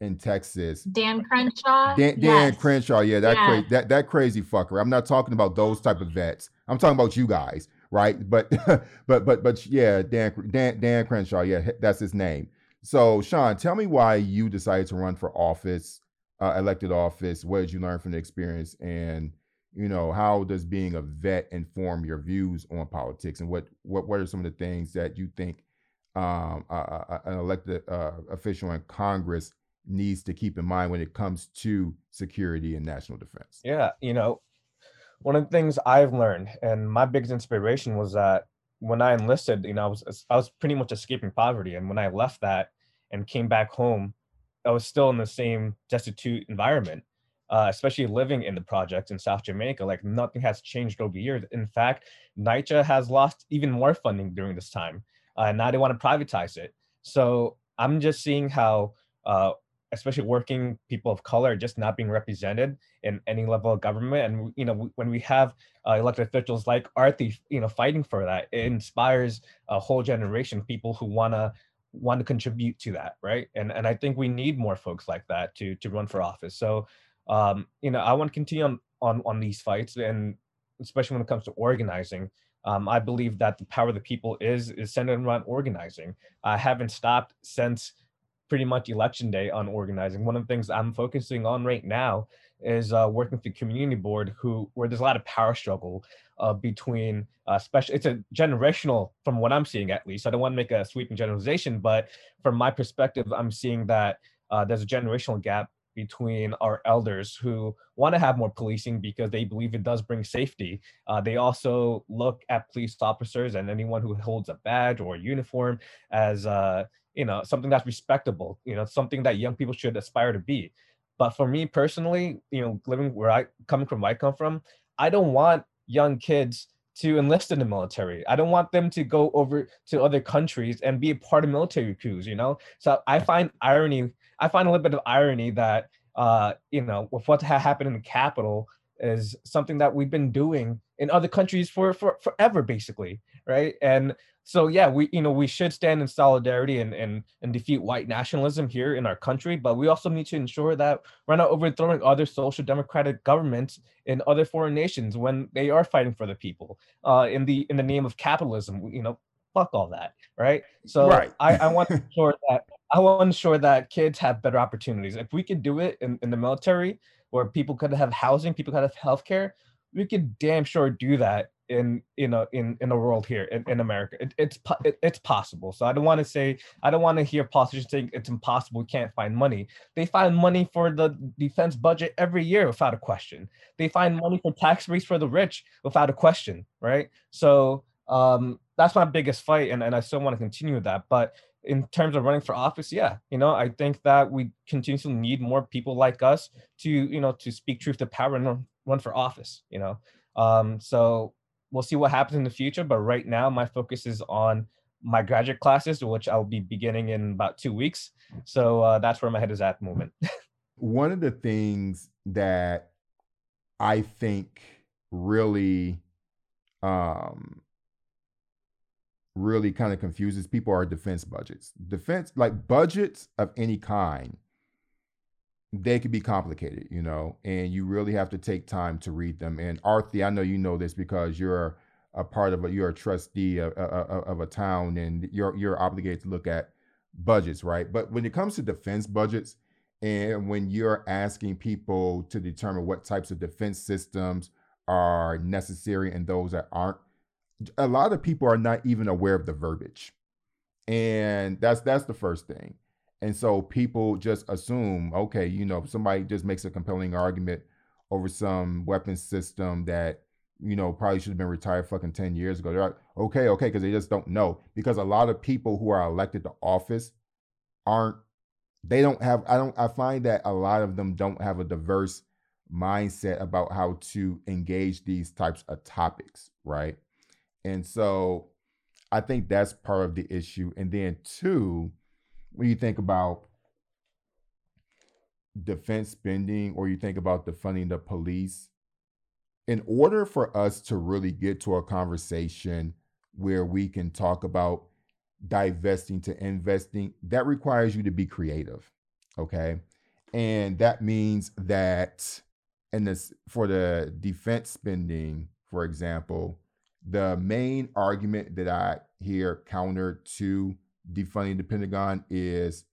in Texas. Dan Crenshaw. Dan, Dan yes. Crenshaw, yeah, that yeah. crazy that that crazy fucker. I'm not talking about those type of vets. I'm talking about you guys, right? But but but but yeah, Dan Dan Dan Crenshaw, yeah, that's his name. So Sean, tell me why you decided to run for office, uh, elected office. What did you learn from the experience, and you know how does being a vet inform your views on politics, and what what what are some of the things that you think um, uh, an elected uh, official in Congress needs to keep in mind when it comes to security and national defense? Yeah, you know, one of the things I've learned and my biggest inspiration was that when I enlisted, you know, I was I was pretty much escaping poverty, and when I left that and came back home, I was still in the same destitute environment, uh, especially living in the projects in South Jamaica. Like nothing has changed over the years. In fact, NYCHA has lost even more funding during this time, uh, and now they want to privatize it. So I'm just seeing how uh, especially working people of color are just not being represented in any level of government. And you know when we have uh, elected officials like Arti you know fighting for that it inspires a whole generation of people who want to want to contribute to that right? And and i think we need more folks like that to to run for office. So um you know i want to continue on on on these fights and especially when it comes to organizing um, I believe that the power of the people is is centered around organizing. I haven't stopped since pretty much election day on organizing. One of the things I'm focusing on right now is uh, working with the community board, who where there's a lot of power struggle uh, between, uh, special. It's a generational, from what I'm seeing at least. I don't want to make a sweeping generalization, but from my perspective, I'm seeing that uh, there's a generational gap between our elders who want to have more policing because they believe it does bring safety. Uh, they also look at police officers and anyone who holds a badge or a uniform as uh, you know something that's respectable you know something that young people should aspire to be but for me personally you know living where i coming from where i come from i don't want young kids to enlist in the military. I don't want them to go over to other countries and be a part of military coups you know? So i find irony i find a little bit of irony that uh you know with what happened in the capital is something that we've been doing in other countries for, for forever basically right? And so yeah we you know we should stand in solidarity and, and and defeat white nationalism here in our country but we also need to ensure that we're not overthrowing other social democratic governments in other foreign nations when they are fighting for the people uh, in the in the name of capitalism you know fuck all that right? So right. I, I want to ensure that i want to ensure that kids have better opportunities. If we could do it in, in the military where people could have housing people could have healthcare we could damn sure do that in you know in in the world here in, in america. It, it's it, it's possible. So i don't want to say i don't want to hear politicians saying it's impossible we can't find money. They find money for the defense budget every year without a question. They find money for tax rates for the rich without a question right? So um that's my biggest fight and, and i still want to continue that. But in terms of running for office yeah you know i think that we continuously need more people like us to you know to speak truth to power and run for office you know? Um so we'll see what happens in the future. But right now, my focus is on my graduate classes, which I'll be beginning in about two weeks. So uh, that's where my head is at the moment. One of the things that I think really, um, really kind of confuses people are defense budgets. Defense, like budgets of any kind, they could be complicated, you know, and you really have to take time to read them. And Arti, I know you know this because you're a part of a, you're a trustee of, of, of a town and you're you're obligated to look at budgets, right? But when it comes to defense budgets, and when you're asking people to determine what types of defense systems are necessary and those that aren't, a lot of people are not even aware of the verbiage. And that's that's the first thing. And so people just assume, okay, you know, somebody just makes a compelling argument over some weapon system that, you know, probably should have been retired fucking 10 years ago. They're like, okay, okay, because they just don't know. Because a lot of people who are elected to office aren't, they don't have, I don't, I find that a lot of them don't have a diverse mindset about how to engage these types of topics, right? And so I think that's part of the issue. And then two, when you think about defense spending or you think about defunding the police, in order for us to really get to a conversation where we can talk about divesting to investing, that requires you to be creative. Okay. And that means that in this for the defense spending, for example, the main argument that I hear counter to defunding the Pentagon is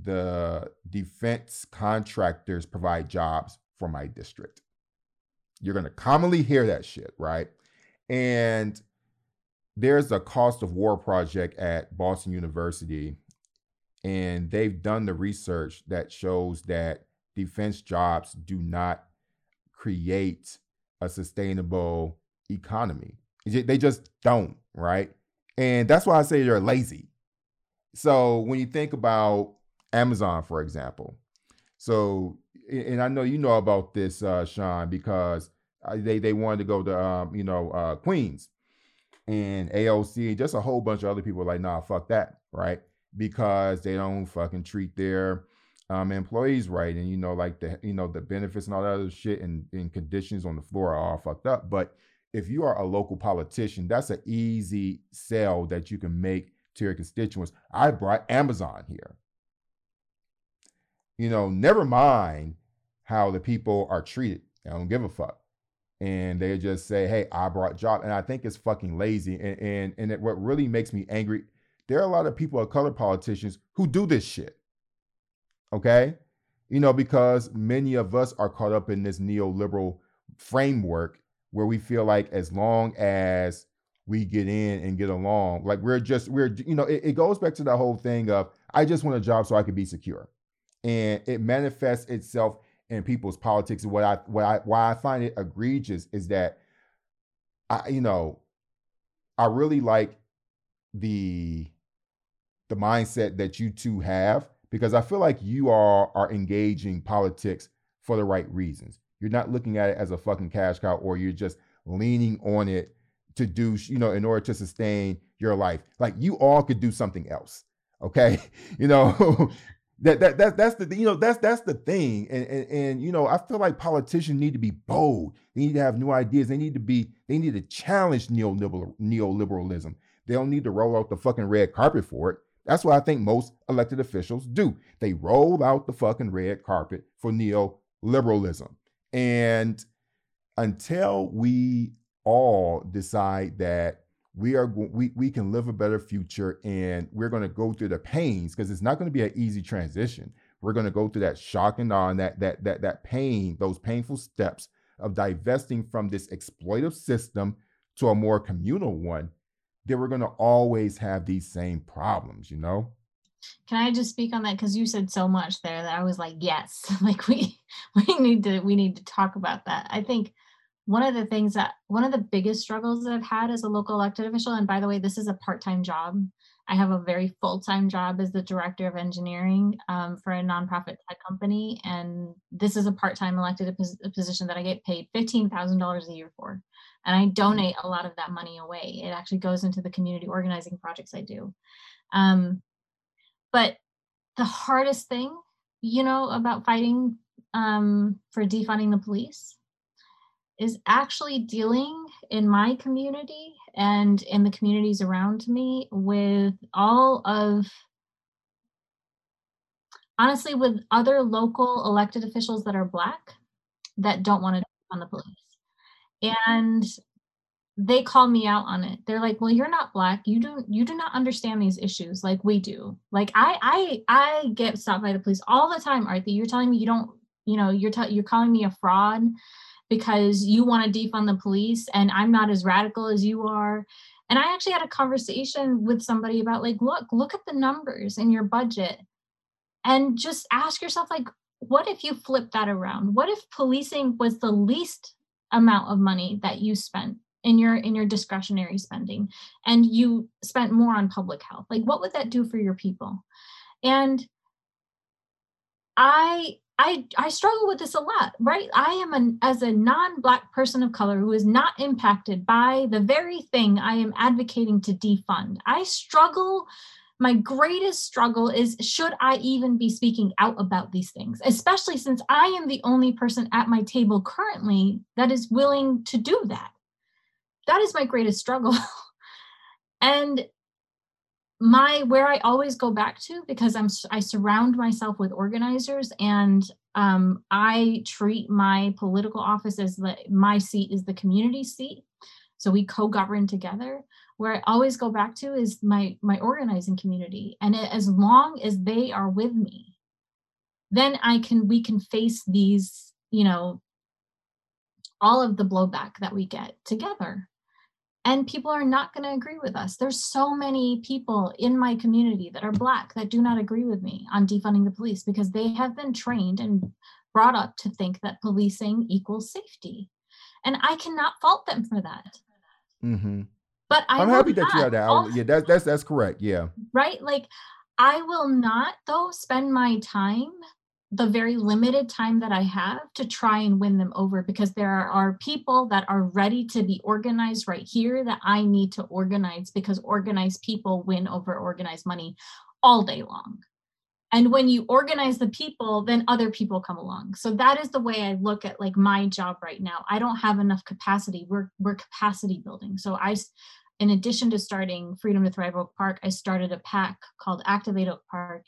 the defense contractors provide jobs for my district. You're going to commonly hear that shit, right? And there's a cost of war project at Boston University. and they've done the research that shows that defense jobs do not create a sustainable economy. They just don't, right? And that's why I say they're lazy. So when you think about Amazon, for example, so and I know you know about this, uh, Sean, because they they wanted to go to um, you know uh, Queens and AOC, just a whole bunch of other people like, nah, fuck that, right? Because they don't fucking treat their um, employees right, and you know, like the you know the benefits and all that other shit and, and conditions on the floor are all fucked up. But if you are a local politician, that's an easy sell that you can make to your constituents. I brought Amazon here. You know, never mind how the people are treated. I don't give a fuck. And they just say, hey, I brought job. And I think it's fucking lazy. And and, and it, what really makes me angry, there are a lot of people of color politicians who do this shit. Okay? You know, because many of us are caught up in this neoliberal framework where we feel like as long as we get in and get along, like we're just, we're, you know, it, it goes back to the whole thing of, I just want a job so I can be secure. And it manifests itself in people's politics. And what I, what I, why I find it egregious is that I, you know, I really like the, the mindset that you two have because I feel like you all are engaging politics for the right reasons. You're not looking at it as a fucking cash cow or you're just leaning on it to do, you know, in order to sustain your life. Like you all could do something else. Okay. You know, that, that that that's the you know that's that's the thing and, and and you know i feel like politicians need to be bold they need to have new ideas they need to be they need to challenge neoliberal neoliberalism they don't need to roll out the fucking red carpet for it that's what i think most elected officials do they roll out the fucking red carpet for neoliberalism and until we all decide that we are we, we can live a better future and we're going to go through the pains because it's not going to be an easy transition. We're going to go through that shock and awe and that that that that pain those painful steps of divesting from this exploitive system to a more communal one then we're going to always have these same problems you know? Can I just speak on that? Because you said so much there that I was like, yes, like we we need to we need to talk about that. I think one of the things that one of the biggest struggles that I've had as a local elected official, and by the way, this is a part-time job. I have a very full-time job as the director of engineering um, for a nonprofit tech company, and this is a part-time elected position that I get paid fifteen thousand dollars a year for, and I donate a lot of that money away. It actually goes into the community organizing projects I do. Um, but the hardest thing, you know, about fighting um, for defunding the police is actually dealing in my community and in the communities around me with all of honestly with other local elected officials that are black that don't want to defund the police. And they call me out on it. They're like well you're not black. You don't you do not understand these issues like we do. Like i i i get stopped by the police all the time arti you're telling me you don't you know you're t- you're calling me a fraud because you want to defund the police and i'm not as radical as you are. And i actually had a conversation with somebody about like look look at the numbers in your budget and just ask yourself like what if you flip that around? What if policing was the least amount of money that you spent in your in your discretionary spending and you spent more on public health? Like what would that do for your people? And i i i struggle with this a lot right i am an as a non-black person of color who is not impacted by the very thing i am advocating to defund i struggle my greatest struggle is should I even be speaking out about these things, especially since I am the only person at my table currently that is willing to do that that is my greatest struggle. and my where I always go back to because I'm I surround myself with organizers and um, I treat my political office as the, my seat is the community seat. So we co-govern together. Where I always go back to is my my organizing community, and it, as long as they are with me, then I can we can face these you know all of the blowback that we get together and people are not going to agree with us. There's so many people in my community that are black that do not agree with me on defunding the police because they have been trained and brought up to think that policing equals safety. And I cannot fault them for that. Mm-hmm. But I I'm happy that you have that. Yeah, that's that's that's correct. Yeah. right? Like, I will not, though, spend my time, the very limited time that I have, to try and win them over because there are people that are ready to be organized right here that I need to organize because organized people win over organized money all day long. And when you organize the people, then other people come along. So that is the way I look at like my job right now. I don't have enough capacity. We're we're capacity building. So I in addition to starting Freedom to Thrive Oak Park, I started a PAC called Activate Oak Park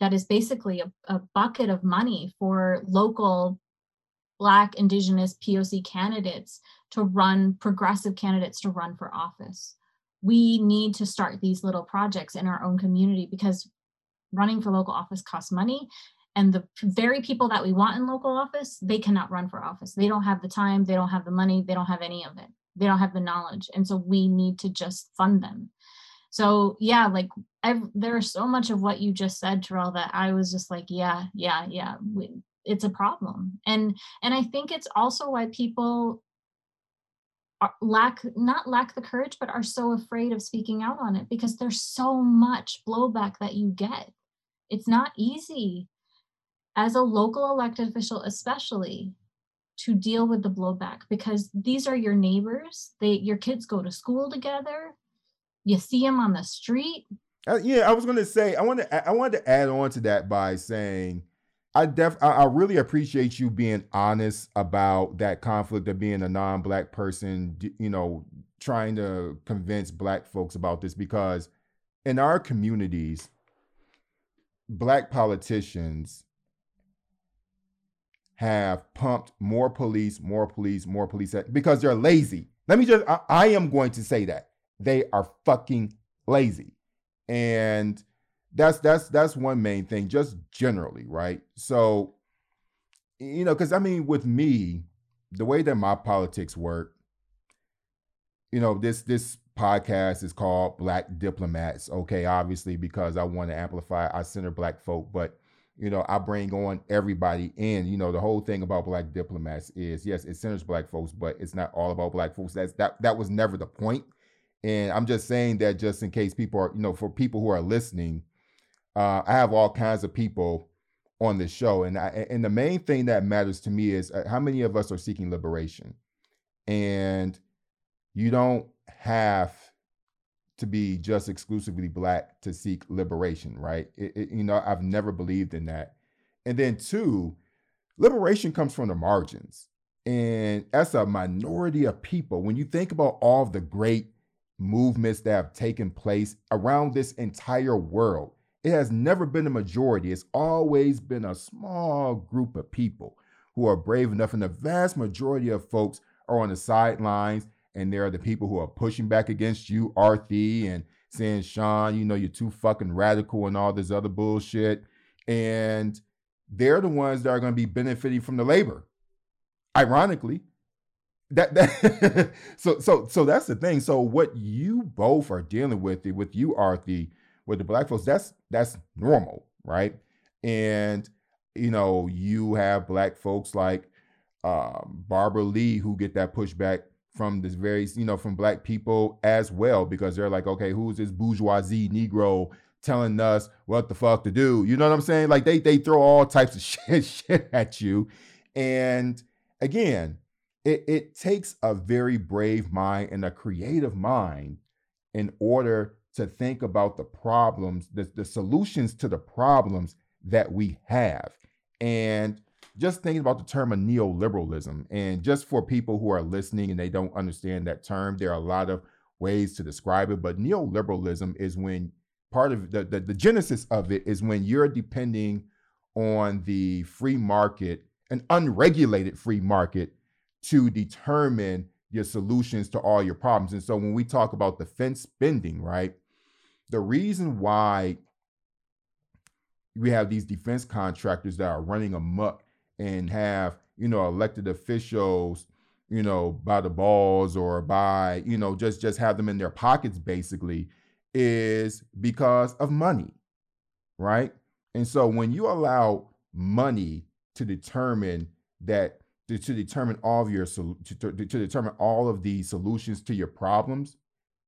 that is basically a, a bucket of money for local Black, Indigenous, POC candidates to run, progressive candidates to run for office. We need to start these little projects in our own community because running for local office costs money. And the very people that we want in local office, they cannot run for office. They don't have the time, they don't have the money, they don't have any of it they don't have the knowledge and so we need to just fund them so yeah like ev- there's so much of what you just said terrell that i was just like yeah yeah yeah we, it's a problem. And and i think it's also why people lack not lack the courage but are so afraid of speaking out on it because there's so much blowback that you get. It's not easy as a local elected official especially to deal with the blowback because these are your neighbors they your kids go to school together you see them on the street Uh, yeah, I was gonna say I want to I wanted to add on to that by saying I def I, I really appreciate you being honest about that conflict of being a non-black person, you know, trying to convince black folks about this because in our communities, black politicians have pumped more police, more police, more police because they're lazy. Let me just I, I am going to say that. They are fucking lazy. And that's that's that's one main thing just generally right? So you know because i mean with me the way that my politics work you know this this podcast is called black diplomats. Okay obviously because i want to amplify i center black folk but you know i bring on everybody. In you know the whole thing about black diplomats is yes it centers black folks but it's not all about black folks. That's that that was never the point and I'm just saying that just in case people are, you know, for people who are listening, uh, I have all kinds of people on this show, and I, and the main thing that matters to me is uh, how many of us are seeking liberation, and you don't have to be just exclusively black to seek liberation, right? It, it- you know, I've never believed in that. And then two, liberation comes from the margins, and as a minority of people. When you think about all the great movements that have taken place around this entire world. It has never been a majority. It's always been a small group of people who are brave enough, and the vast majority of folks are on the sidelines, and there are the people who are pushing back against you, Arti, and saying, Sean, you know, you're too fucking radical and all this other bullshit. And they're the ones that are going to be benefiting from the labor. Ironically, that that so so so that's the thing. So what you both are dealing with with you, Arti, with the black folks, that's that's normal, right? And you know, you have black folks like um, Barbara Lee who get that pushback from this very, you know, from black people as well, because they're like, okay, who's this bourgeoisie Negro telling us what the fuck to do? You know what I'm saying? Like they they throw all types of shit shit at you, and again, it, it takes a very brave mind and a creative mind in order to think about the problems, the, the solutions to the problems that we have. And just thinking about the term of neoliberalism, and just for people who are listening and they don't understand that term, there are a lot of ways to describe it. But neoliberalism is when part of the, the, the genesis of it is when you're depending on the free market, an unregulated free market, to determine your solutions to all your problems. And so when we talk about defense spending, right, the reason why we have these defense contractors that are running amok and have, you know, elected officials you know, by the balls or by, you know, just just have them in their pockets basically is because of money. Right? And so when you allow money to determine that to, to determine all of your to, to, determine all of the solutions to your problems,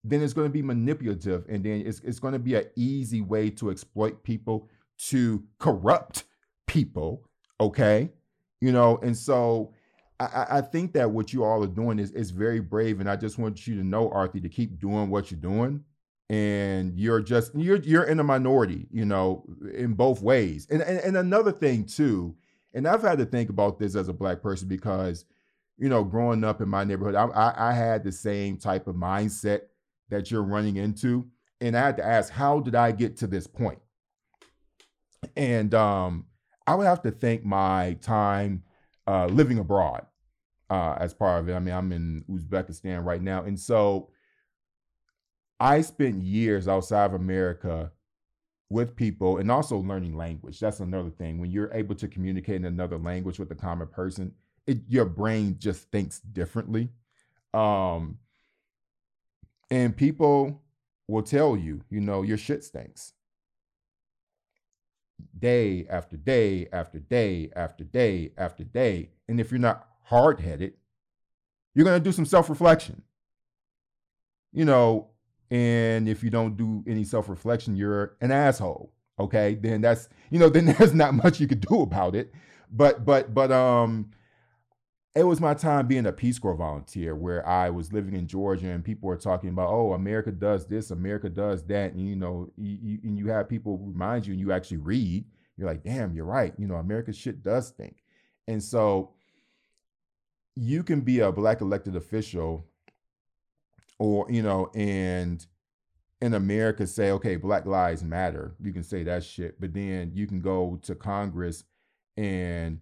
then it's going to be manipulative and then it's, it's going to be an easy way to exploit people to corrupt people okay? You know and so I, I think that what you all are doing is is very brave and i just want you to know arti to keep doing what you're doing and you're just you're you're in a minority you know in both ways. And, and and another thing too and i've had to think about this as a black person because you know growing up in my neighborhood I, I, I had the same type of mindset that you're running into and i had to ask how did i get to this point? and um, I would have to thank my time uh, living abroad uh, as part of it. I mean, I'm in Uzbekistan right now, and so I spent years outside of America with people and also learning language. That's another thing. When you're able to communicate in another language with a common person, it, your brain just thinks differently. Um, and people will tell you, you know, your shit stinks day after day after day after day after day. And if you're not hard headed, you're going to do some self reflection. You know, and if you don't do any self reflection, you're an asshole. Okay. Then that's, you know, then there's not much you could do about it. But, but, but, um, it was my time being a Peace Corps volunteer where I was living in Georgia and people were talking about, oh, America does this, America does that. And, you know, you, you, and you have people remind you and you actually read, you're like, damn, you're right. You know, America shit does stink. And so you can be a black elected official or, you know, and in America say, okay, Black Lives Matter. You can say that shit. But then you can go to Congress and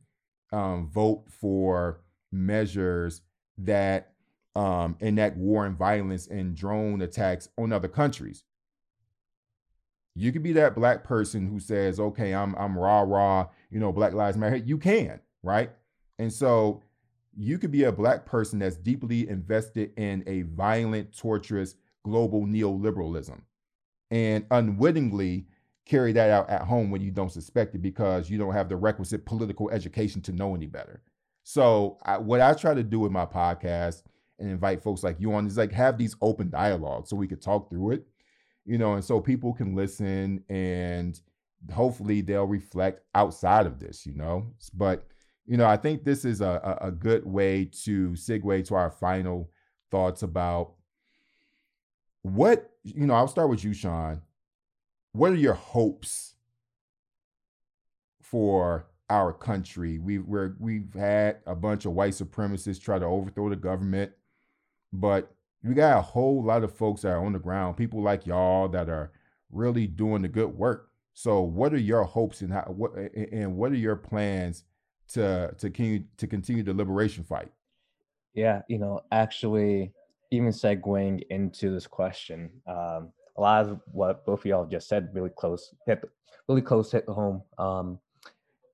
um, vote for measures that um, enact war and violence and drone attacks on other countries. You could be that black person who says, "Okay, I'm I'm rah rah," you know, Black Lives Matter. You can, right? And so you could be a black person that's deeply invested in a violent, torturous global neoliberalism and unwittingly carry that out at home when you don't suspect it because you don't have the requisite political education to know any better. So I, what I try to do with my podcast and invite folks like you on is like have these open dialogues so we could talk through it, you know, and so people can listen and hopefully they'll reflect outside of this, you know. But you know, I think this is a, a, good way to segue to our final thoughts about what you know. I'll start with you, Sean. What are your hopes for our country. We've we're, we've had a bunch of white supremacists try to overthrow the government, but we got a whole lot of folks that are on the ground, people like y'all that are really doing the good work. So, what are your hopes and how what and what are your plans to to continue to continue the liberation fight? Yeah, you know, actually, even segueing into this question, um, a lot of what both of y'all just said really close hit really close hit home. Um,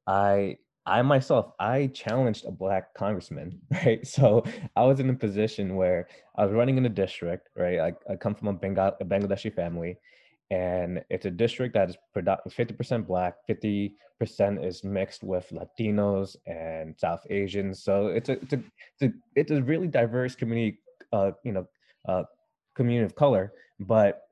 I I myself I challenged a black congressman, right? So I was in a position where I was running in a district, right? I, I come from a, Bengal, a Bangladeshi family, and it's a district that is 50% black, 50% is mixed with Latinos and South Asians. So it's a it's a it's a, it's a really diverse community, uh, you know, uh, community of color, but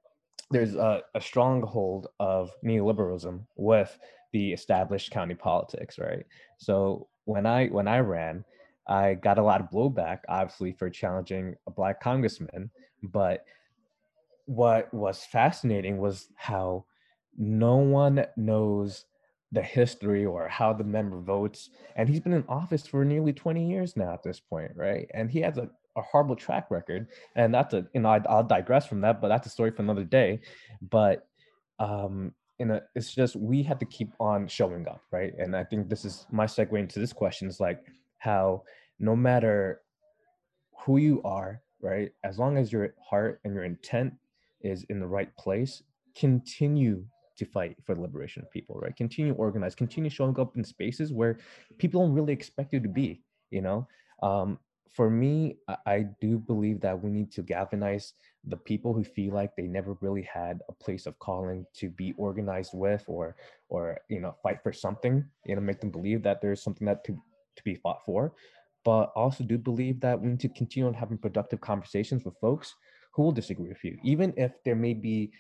there's a, a stronghold of neoliberalism with the established county politics, right? So when I when I ran, I got a lot of blowback, obviously, for challenging a black congressman. But what was fascinating was how no one knows the history or how the member votes. And he's been in office for nearly 20 years now at this point, right? And he has a, a horrible track record. And that's a, you know, I, will digress from that, but that's a story for another day. But um, in a it's just we have to keep on showing up right and i think this is my segue into this question is like how no matter who you are right as long as your heart and your intent is in the right place continue to fight for the liberation of people right? Continue organize continue showing up in spaces where people don't really expect you to be you know? Um, for me, I do believe that we need to galvanize the people who feel like they never really had a place of calling to be organized with or or you know fight for something you know make them believe that there's something that to, to be fought for. But also do believe that we need to continue on having productive conversations with folks who will disagree with you even if there may be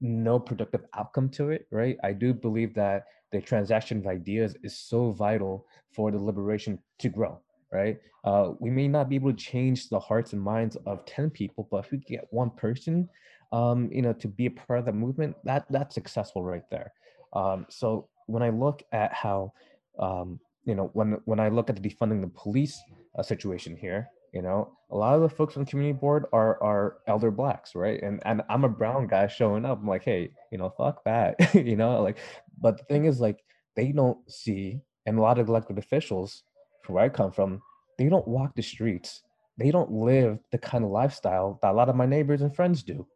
no productive outcome to it right i do believe that the transaction of ideas is so vital for the liberation to grow right? Uh, we may not be able to change the hearts and minds of 10 people, but if we get one person, um, you know, to be a part of the movement, that that's successful right there. Um, so when I look at how, um, you know, when when I look at the defunding the police uh, situation here, you know, a lot of the folks on the community board are are elder blacks, right? And and I'm a brown guy showing up. I'm like, hey, you know, fuck that, you know, like. But the thing is, like, they don't see, and a lot of elected officials where I come from, they don't walk the streets. They don't live the kind of lifestyle that a lot of my neighbors and friends do.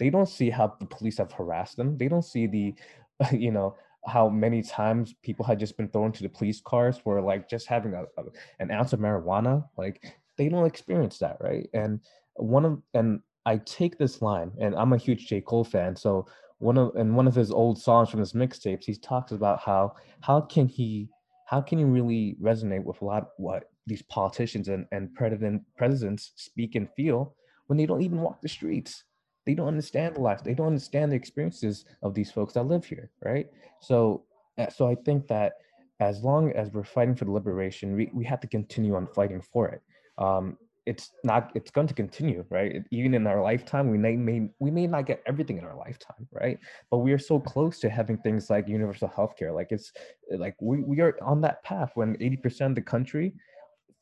They don't see how the police have harassed them. They don't see the, you know, how many times people had just been thrown to the police cars for like just having a, a, an ounce of marijuana. Like they don't experience that, right? And one of and I take this line, and I'm a huge J. Cole fan, so one of and one of his old songs from his mixtapes, he talks about how how can he how can he really resonate with a lot what these politicians and, and president presidents speak and feel when they don't even walk the streets? They don't understand the life they don't understand the experiences of these folks that live here right? So uh, so i think that as long as we're fighting for the liberation we, we have to continue on fighting for it um, it's not it's going to continue right? Even in our lifetime we may, may we may not get everything in our lifetime right? But we are so close to having things like universal health care like it's like we, we are on that path when 80% of the country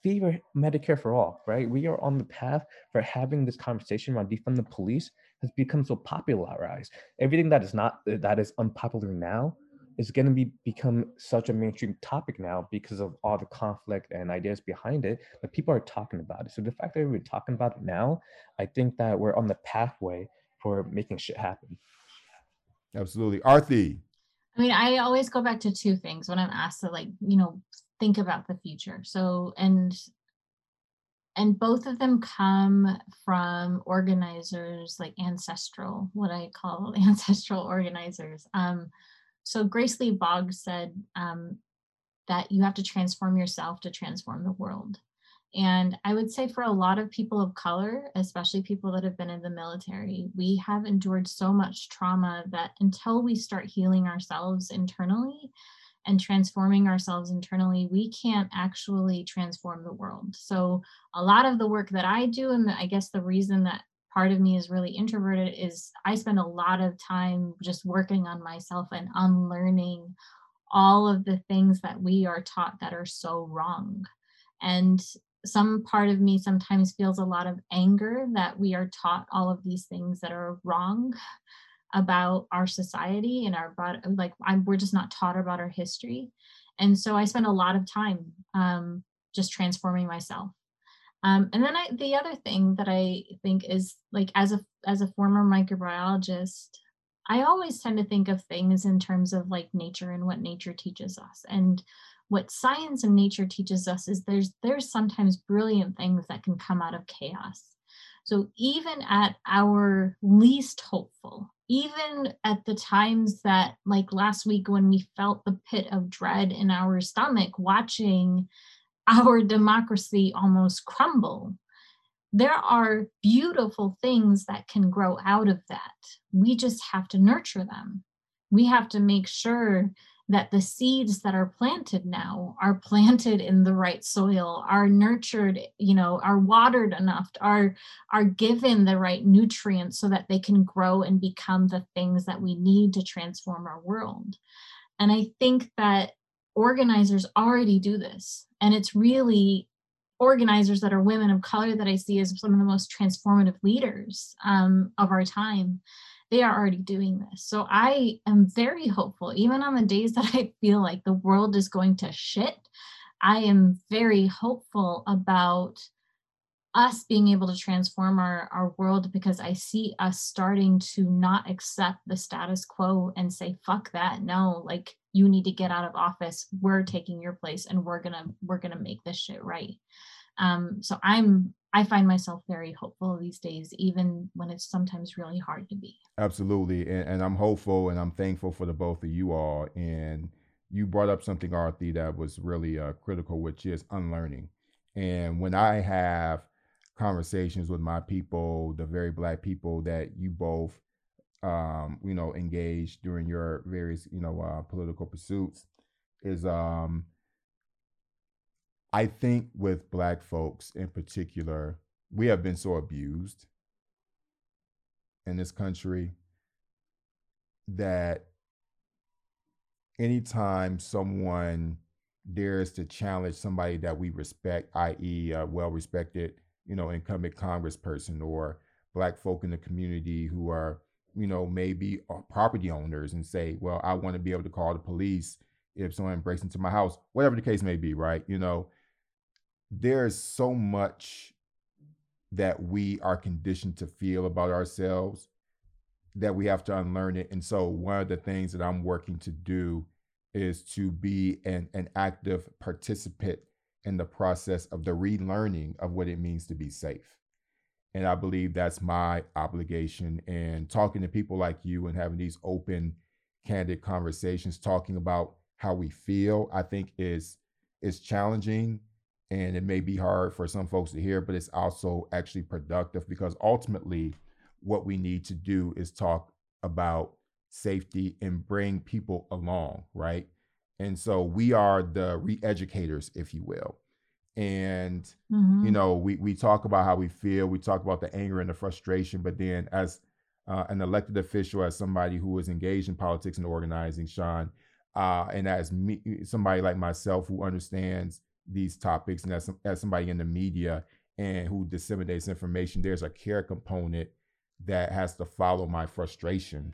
favor medicare for all right? We are on the path for having this conversation around defund the police has become so popularized. Everything that is not that is unpopular now is going to be become such a mainstream topic now because of all the conflict and ideas behind it that people are talking about it. So the fact that we're talking about it now i think that we're on the pathway for making shit happen. Absolutely. Arti. I mean i always go back to two things when i'm asked to like you know think about the future. So and and both of them come from organizers like ancestral what i call ancestral organizers. Um, so Grace Lee Boggs said um, that you have to transform yourself to transform the world. And I would say for a lot of people of color, especially people that have been in the military, we have endured so much trauma that until we start healing ourselves internally and transforming ourselves internally, we can't actually transform the world. So, a lot of the work that I do, and I guess the reason that part of me is really introverted is I spend a lot of time just working on myself and unlearning all of the things that we are taught that are so wrong. And some part of me sometimes feels a lot of anger that we are taught all of these things that are wrong about our society and our like I'm, we're just not taught about our history and so i spend a lot of time um, just transforming myself um, and then I, the other thing that I think is like as a as a former microbiologist, I always tend to think of things in terms of like nature and what nature teaches us. And what science and nature teaches us is there's there's sometimes brilliant things that can come out of chaos. So even at our least hopeful, even at the times that like last week when we felt the pit of dread in our stomach watching our democracy almost crumble. There are beautiful things that can grow out of that. We just have to nurture them. We have to make sure that the seeds that are planted now are planted in the right soil are nurtured you know are watered enough are are given the right nutrients so that they can grow and become the things that we need to transform our world and i think that organizers already do this. And it's really organizers that are women of color that I see as some of the most transformative leaders um, of our time. They are already doing this. So I am very hopeful, even on the days that I feel like the world is going to shit. I am very hopeful about us being able to transform our, our world because I see us starting to not accept the status quo and say, fuck that. No, like you need to get out of office. We're taking your place and we're gonna we're gonna make this shit right. Um, so I'm I find myself very hopeful these days, even when it's sometimes really hard to be. Absolutely. And, and I'm hopeful and I'm thankful for the both of you all. And you brought up something, Arti, that was really uh, critical, which is unlearning. And when I have conversations with my people, the very black people that you both, um, you know, engaged during your various, you know, uh, political pursuits, is um, I think with black folks in particular, we have been so abused in this country that anytime someone dares to challenge somebody that we respect, i.e., a well respected, you know, incumbent congressperson or black folk in the community who are, you know, maybe uh, property owners and say, well, I want to be able to call the police if someone breaks into my house, whatever the case may be, right? You know, there's so much that we are conditioned to feel about ourselves that we have to unlearn it. And so one of the things that I'm working to do is to be an, an active participant in the process of the relearning of what it means to be safe. And I believe that's my obligation. And talking to people like you and having these open, candid conversations, talking about how we feel, I think is is challenging and it may be hard for some folks to hear, but it's also actually productive because ultimately, what we need to do is talk about safety and bring people along, right? And so we are the re-educators, if you will. And mm-hmm. you know, we we talk about how we feel, we talk about the anger and the frustration, but then as uh, an elected official, as somebody who is engaged in politics and organizing, Sean, uh, and as me, somebody like myself who understands these topics and as, as somebody in the media and who disseminates information there's a care component that has to follow my frustration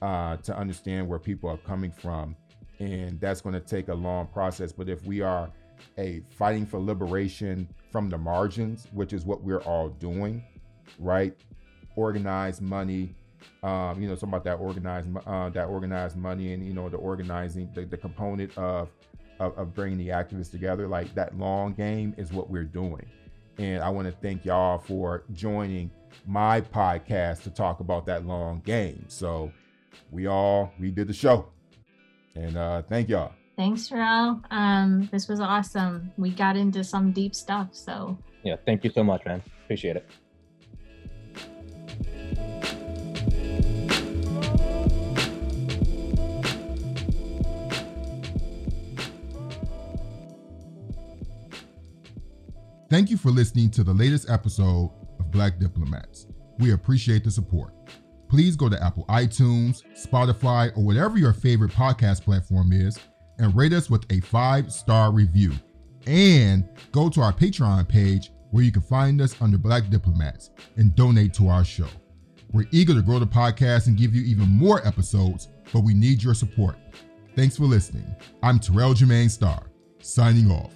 uh, to understand where people are coming from and that's going to take a long process but if we are a fighting for liberation from the margins which is what we're all doing right organized money um, you know, talking about that organized, uh, that organized money, and you know, the organizing, the, the component of of, of bringing the activists together. Like that long game is what we're doing. And I want to thank y'all for joining my podcast to talk about that long game. So we all we did the show. And uh thank y'all. Thanks, Terrell. Um, this was awesome. We got into some deep stuff. So yeah, thank you so much, man. Appreciate it. Thank you for listening to the latest episode of Black Diplomats. We appreciate the support. Please go to Apple iTunes, Spotify, or whatever your favorite podcast platform is and rate us with a five star review. And go to our Patreon page where you can find us under Black Diplomats and donate to our show. We're eager to grow the podcast and give you even more episodes, but we need your support. Thanks for listening. I'm Terrell Jermaine Starr, signing off.